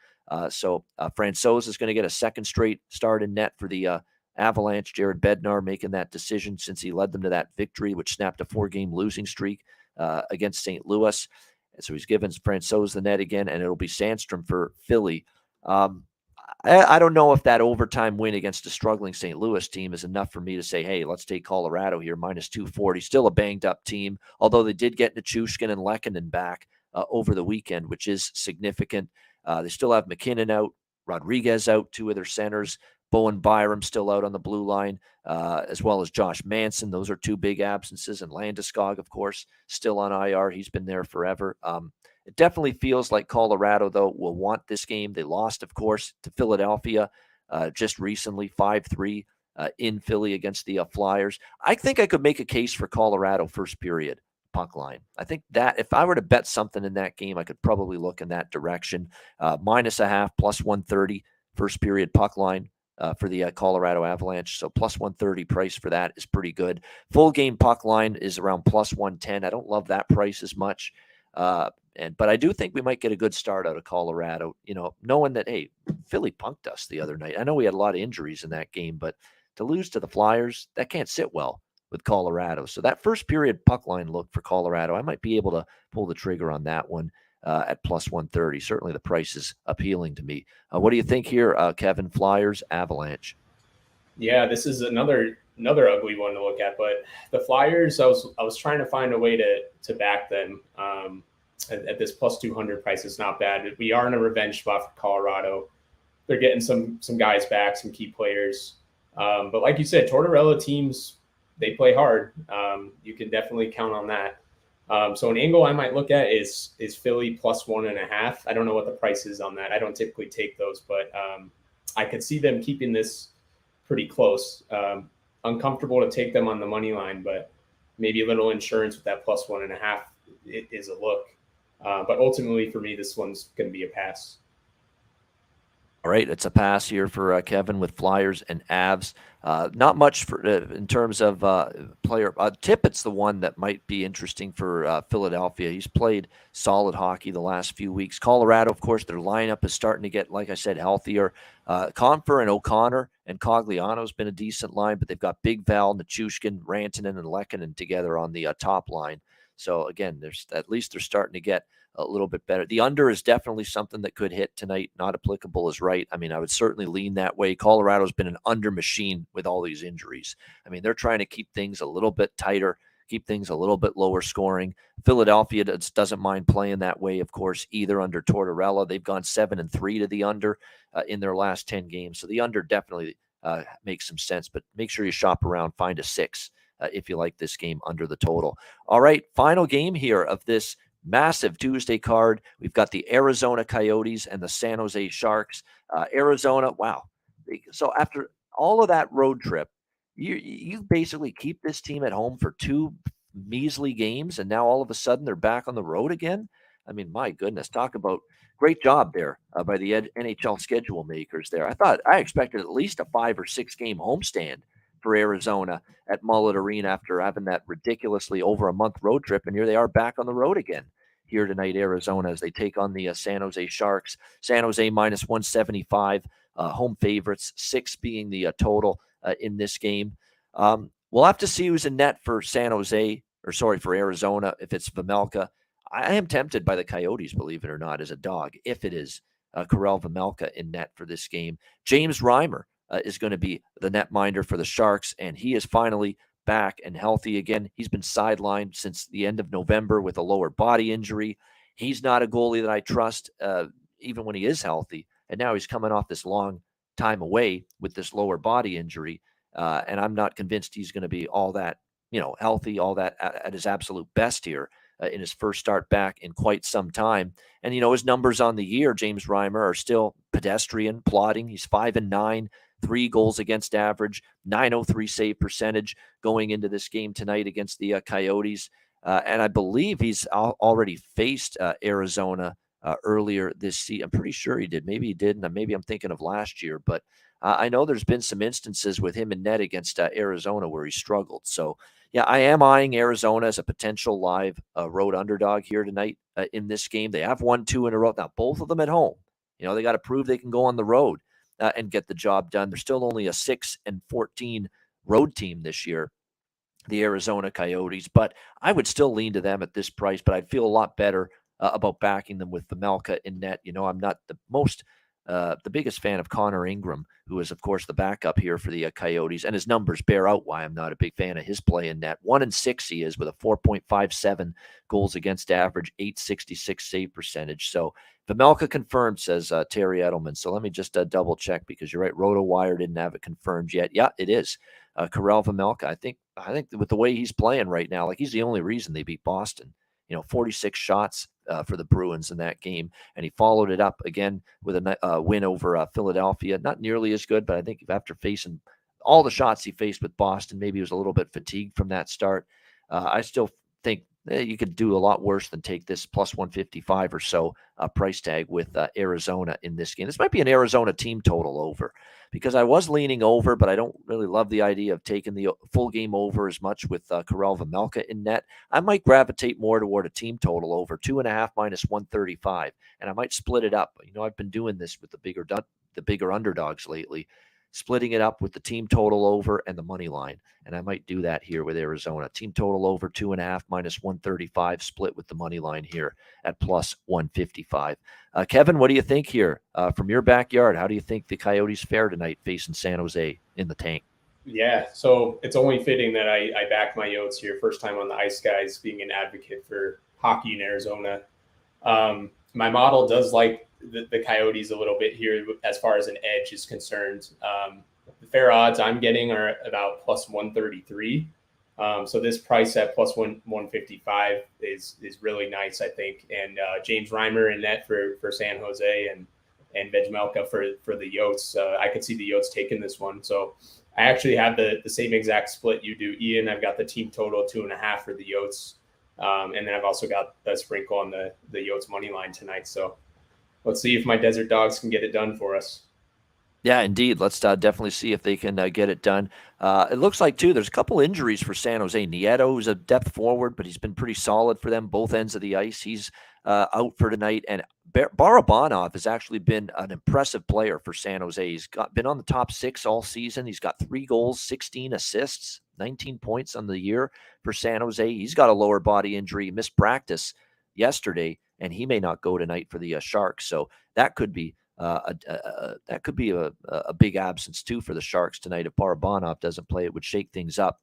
so uh, is going to get a second straight start in net for the Avalanche. Jared Bednar making that decision since he led them to that victory, which snapped a four-game losing streak against St. Louis. And so he's given Francouz the net again, and it'll be Sandstrom for Philly. Um, I, I, don't know if that overtime win against a struggling St. Louis team is enough for me to say, hey, let's take Colorado here, minus 240. Still a banged up team, although they did get Nichushkin and Lehkonen back uh, over the weekend, which is significant. Uh, they still have MacKinnon out, Rodriguez out, two of their centers. Bowen Byram still out on the blue line, uh, as well as Josh Manson. Those are two big absences. And Landeskog, of course, still on IR. He's been there forever. Um, it definitely feels like Colorado, though, will want this game. They lost, of course, to Philadelphia uh, just recently, 5 3 uh, in Philly against the uh, Flyers. I think I could make a case for Colorado first period puck line. I think that if I were to bet something in that game, I could probably look in that direction. Uh, minus a half, plus 130 first period puck line uh, for the uh, Colorado Avalanche. So plus 130 price for that is pretty good. Full game puck line is around plus 110. I don't love that price as much. Uh, and but I do think we might get a good start out of Colorado. You know, knowing that hey, Philly punked us the other night. I know we had a lot of injuries in that game, but to lose to the Flyers, that can't sit well with Colorado. So that first period puck line look for Colorado, I might be able to pull the trigger on that one uh, at plus 130. Certainly the price is appealing to me. Uh, what do you think here, uh, Kevin? Flyers, Avalanche. Yeah, this is another another ugly one to look at. But the Flyers, I was I was trying to find a way to to back them um, at, at, this plus 200 price. It's not bad. We are in a revenge spot for Colorado. They're getting some some guys back, some key players. Um, but like you said, Tortorella teams they play hard. Um, you can definitely count on that. Um, so an angle I might look at is is Philly plus one and a half. I don't know what the price is on that. I don't typically take those, but um, I could see them keeping this pretty close. Um, uncomfortable to take them on the money line, but maybe a little insurance with that plus one and a half is a look. Uh, but ultimately, for me, this one's going to be a pass. All right, it's a pass here for uh, Kevin with Flyers and Avs. Uh, not much for uh, in terms of uh, player. Uh, Tippett's the one that might be interesting for uh, Philadelphia. He's played solid hockey the last few weeks. Colorado, of course, their lineup is starting to get, like I said, healthier. Compher and O'Connor and Cogliano's been a decent line, but they've got Big Val, Nichushkin, Rantanen, and Lehkonen together on the top line. So again, there's at least they're starting to get a little bit better. The under is definitely something that could hit tonight. Not applicable is right. I mean, I would certainly lean that way. Colorado's been an under machine with all these injuries. I mean, they're trying to keep things a little bit tighter, keep things a little bit lower scoring. Philadelphia doesn't mind playing that way, of course, either under Tortorella. They've gone seven and three to the under uh, in their last 10 games. So the under definitely uh, makes some sense, but make sure you shop around, find a six. Uh, if you like this game under the total. All right, final game here of this massive Tuesday card. We've got the Arizona Coyotes and the San Jose Sharks. Uh, Arizona, wow. So after all of that road trip, you you basically keep this team at home for two measly games, and now all of a sudden they're back on the road again. I mean, my goodness, talk about great job there uh, by the NHL schedule makers. There, I thought I expected at least a five or six game homestand for Arizona at Mullet Arena after having that ridiculously over a month road trip, and here they are back on the road again here tonight, Arizona, as they take on the uh, San Jose Sharks. San Jose minus 175, uh, home favorites, six being the uh, total uh, in this game. Um, we'll have to see who's in net for San Jose, or sorry, for Arizona, if it's Vejmelka. I am tempted by the Coyotes, believe it or not, as a dog, if it is uh, Karel Vejmelka in net for this game. James Reimer uh, is going to be the net minder for the Sharks, and he is finally back and healthy again. He's been sidelined since the end of November with a lower body injury. He's not a goalie that I trust, uh, even when he is healthy. And now he's coming off this long time away with this lower body injury. Uh, and I'm not convinced he's going to be all that, you know, healthy, all that at, at his absolute best here uh, in his first start back in quite some time. And, you know, his numbers on the year, James Reimer, are still pedestrian, plodding. He's five and nine three goals against average, 903 save percentage going into this game tonight against the uh, Coyotes. Uh, and I believe he's al- already faced uh, Arizona uh, earlier this season. I'm pretty sure he did. Maybe he didn't. Maybe I'm thinking of last year, but uh, I know there's been some instances with him and net against uh, Arizona where he struggled. So, yeah, I am eyeing Arizona as a potential live road underdog here tonight in this game. They have won two in a row. Now, both of them at home. You know, they got to prove they can go on the road uh, and get the job done. They're still only a 6 and 14 road team this year, the Arizona Coyotes, but I would still lean to them at this price, but I'd feel a lot better uh, about backing them with Vejmelka in net. You know, I'm not the most uh, the biggest fan of Connor Ingram, who is, of course, the backup here for the uh, Coyotes, and his numbers bear out why I'm not a big fan of his play in net. One and six he is with a 4.57 goals against average, 866 save percentage. So Vejmelka confirmed, says uh, Terry Edelman. So let me just uh, double check because you're right. RotoWire didn't have it confirmed yet. Yeah, it is. Uh, Karel Vejmelka. I think. I think with the way he's playing right now, like he's the only reason they beat Boston. You know, 46 shots uh, for the Bruins in that game, and he followed it up again with a uh, win over uh, Philadelphia. Not nearly as good, but I think after facing all the shots he faced with Boston, maybe he was a little bit fatigued from that start. Uh, I still think you could do a lot worse than take this plus 155 or so uh, price tag with uh, Arizona in this game. This might be an Arizona team total over because I was leaning over, but I don't really love the idea of taking the uh, full game over as much with uh, Karel Vejmelka in net. I might gravitate more toward a team total over two and a half minus 135, and I might split it up. You know, I've been doing this with the bigger the bigger underdogs lately splitting it up with the team total over and the money line. And I might do that here with Arizona. Team total over two and a half minus 135, split with the money line here at plus 155. Uh, Kevin, what do you think here uh, from your backyard? How do you think the Coyotes fare tonight facing San Jose in the tank? Yeah, so it's only fitting that I, I back my Yotes here, first time on the ice guys, being an advocate for hockey in Arizona. Um, my model does like the, the Coyotes a little bit here as far as an edge is concerned. Um, the fair odds I'm getting are about plus 133. Um, so this price at plus one 155 is is really nice, I think. And uh, James Reimer in net for for San Jose and and Vejmelka for for the Yotes. Uh, I could see the Yotes taking this one. So I actually have the the same exact split you do, Ian. I've got the team total two and a half for the Yotes. Um, and then I've also got the sprinkle on the the Yotes money line tonight. So let's see if my desert dogs can get it done for us. Yeah, indeed. Let's uh, definitely see if they can uh, get it done. Uh, it looks like too. There's a couple injuries for San Jose. Nieto, who's a depth forward, but he's been pretty solid for them both ends of the ice. He's uh, out for tonight, and Bar- Barabanov has actually been an impressive player for San Jose. He's got been on the top six all season. He's got three goals, 16 assists, 19 points on the year for San Jose. He's got a lower body injury, missed practice yesterday, and he may not go tonight for the uh, Sharks. So that could be uh, a, a, that could be a, a big absence too for the Sharks tonight. If Barabanov doesn't play, it would shake things up.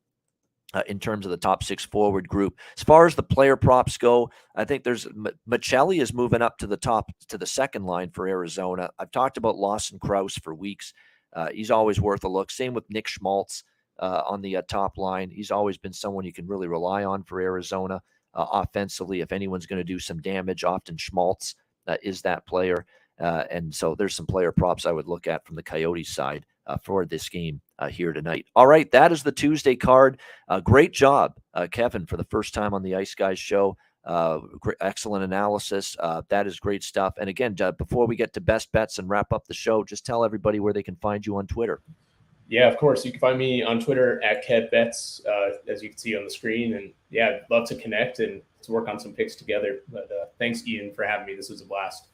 Uh, in terms of the top six forward group, as far as the player props go, I think there's M- Maccelli is moving up to the top to the second line for Arizona. I've talked about Lawson Crouse for weeks. Uh, he's always worth a look. Same with Nick Schmaltz uh, on the uh, top line. He's always been someone you can really rely on for Arizona uh, offensively. If anyone's going to do some damage, often Schmaltz is that player. Uh, and so there's some player props I would look at from the Coyotes side uh, for this game uh, here tonight. All right, that is the Tuesday card. Uh, great job, uh, Kevin, for the first time on the Ice Guys show. Uh, great, excellent analysis. that is great stuff. And again, before we get to best bets and wrap up the show, just tell everybody where they can find you on Twitter. Yeah, of course. You can find me on Twitter at KevBets, as you can see on the screen. And yeah, I'd love to connect and to work on some picks together. But thanks, Ian, for having me. This was a blast.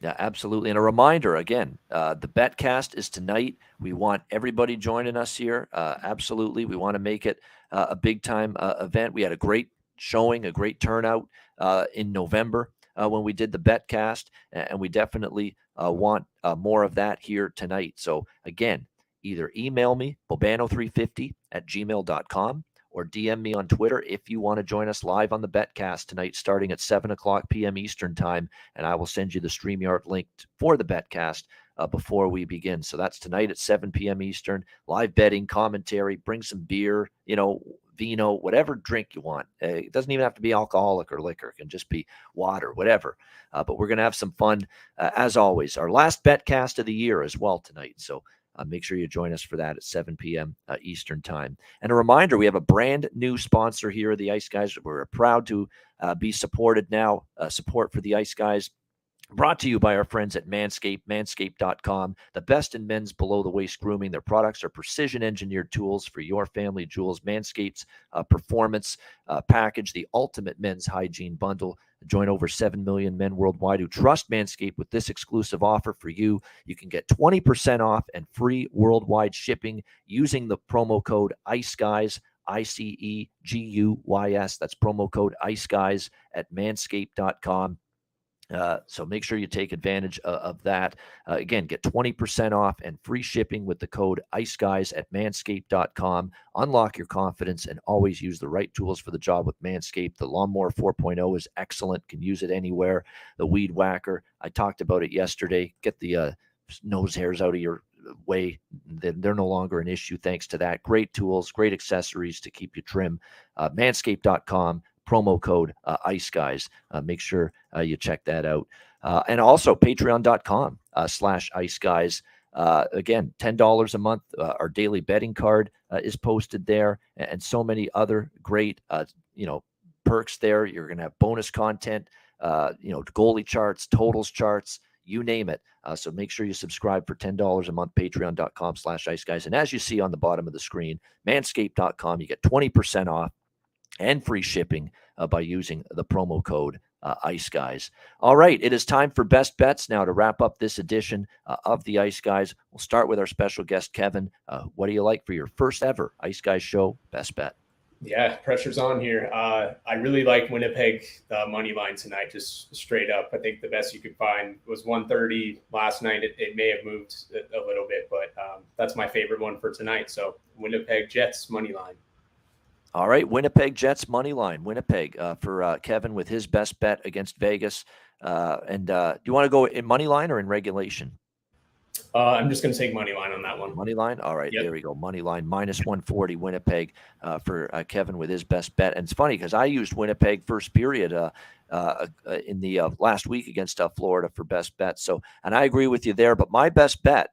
Yeah, absolutely. And a reminder again, uh, the betcast is tonight. We want everybody joining us here. Uh, absolutely. We want to make it uh, a big time uh, event. We had a great showing, a great turnout uh, in November uh, when we did the betcast, and we definitely want more of that here tonight. So, again, either email me, bobano350 at gmail.com or DM me on Twitter if you want to join us live on the Betcast tonight, starting at 7 o'clock p.m. Eastern Time. And I will send you the StreamYard link for the Betcast uh, before we begin. So that's tonight at 7 p.m. Eastern. Live betting, commentary, bring some beer, you know, vino, whatever drink you want. Uh, it doesn't even have to be alcoholic or liquor, it can just be water, whatever. Uh, but we're going to have some fun, uh, as always. Our last Betcast of the year as well tonight. So uh, make sure you join us for that at 7 p.m. Uh, Eastern Time. And a reminder we have a brand new sponsor here, the Ice Guys. We're proud to uh, be supported now, uh, support for the Ice Guys. Brought to you by our friends at Manscaped, manscaped.com, the best in men's below the waist grooming. Their products are precision engineered tools for your family jewels. Manscaped's uh, performance uh, package, the ultimate men's hygiene bundle. Join over 7 million men worldwide who trust Manscaped with this exclusive offer for you. You can get 20% off and free worldwide shipping using the promo code ICE Guys, I C E G U Y S. That's promo code ICE Guys at manscaped.com. Uh, so make sure you take advantage of, of that. Uh, again, get 20% off and free shipping with the code ICEGUYS at manscaped.com. Unlock your confidence and always use the right tools for the job with Manscaped. The Lawnmower 4.0 is excellent, can use it anywhere. The Weed Whacker, I talked about it yesterday. Get the uh, nose hairs out of your way. They're no longer an issue thanks to that. Great tools, great accessories to keep you trim. Uh, manscaped.com promo code uh, ice guys uh, make sure uh, you check that out uh, and also patreon.com uh, slash ice guys uh, again $10 a month our daily betting card is posted there and, so many other great you know perks there you're going to have bonus content you know goalie charts totals charts you name it. Uh, so make sure you subscribe for $10 a month, patreon.com slash ice guys. And as you see on the bottom of the screen, manscaped.com, you get 20% off and free shipping uh, by using the promo code uh, Ice Guys. All right, it is time for best bets now to wrap up this edition uh, of the Ice Guys. We'll start with our special guest, Kevin. Uh, what do you like for your first ever Ice Guys show? Best bet. Yeah, pressure's on here. Uh, I really like Winnipeg uh, money line tonight, just straight up. I think the best you could find was 130 last night. It, it may have moved a, a little bit, but um, that's my favorite one for tonight. So Winnipeg Jets money line. All right, Winnipeg Jets money line. Winnipeg uh, for uh, Kevin with his best bet against Vegas. Uh, and uh, do you want to go in money line or in regulation? Uh, I'm just going to take money line on that one. Money line. All right, yep. there we go. Money line minus 140 Winnipeg uh, for Kevin with his best bet. And it's funny because I used Winnipeg first period in the last week against Florida for best bet. So, and I agree with you there. But my best bet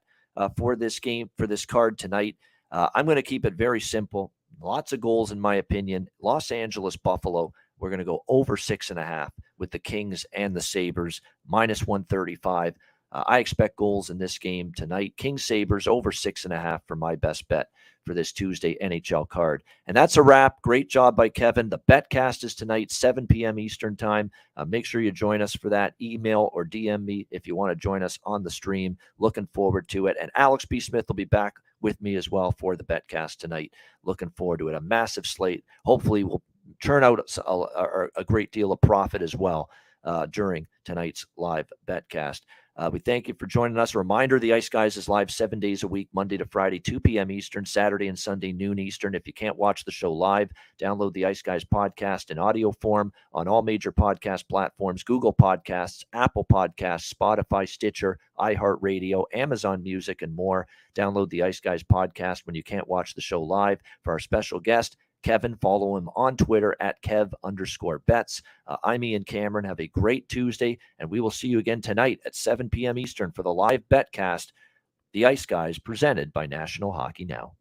for this game for this card tonight, I'm going to keep it very simple. Lots of goals, in my opinion. Los Angeles, Buffalo. We're going to go over six and a half with the Kings and the Sabres, minus 135. Uh, I expect goals in this game tonight. King Sabres over six and a half for my best bet for this Tuesday NHL card. And that's a wrap. Great job by Kevin. The betcast is tonight, 7 p.m. Eastern Time. Uh, make sure you join us for that. Email or DM me if you want to join us on the stream. Looking forward to it. And Alex B. Smith will be back with me as well for the betcast tonight. Looking forward to it. A massive slate. Hopefully, we'll turn out a, a, a great deal of profit as well uh, during tonight's live betcast. Uh, we thank you for joining us. A reminder the Ice Guys is live seven days a week, Monday to Friday, 2 p.m. Eastern, Saturday and Sunday, noon Eastern. If you can't watch the show live, download the Ice Guys podcast in audio form on all major podcast platforms Google Podcasts, Apple Podcasts, Spotify, Stitcher, iHeartRadio, Amazon Music, and more. Download the Ice Guys podcast when you can't watch the show live. For our special guest, Kevin. Follow him on Twitter at Kev underscore bets. Uh, I'm Ian Cameron. Have a great Tuesday, and we will see you again tonight at 7 p.m. Eastern for the live betcast. The Ice Guys presented by National Hockey Now.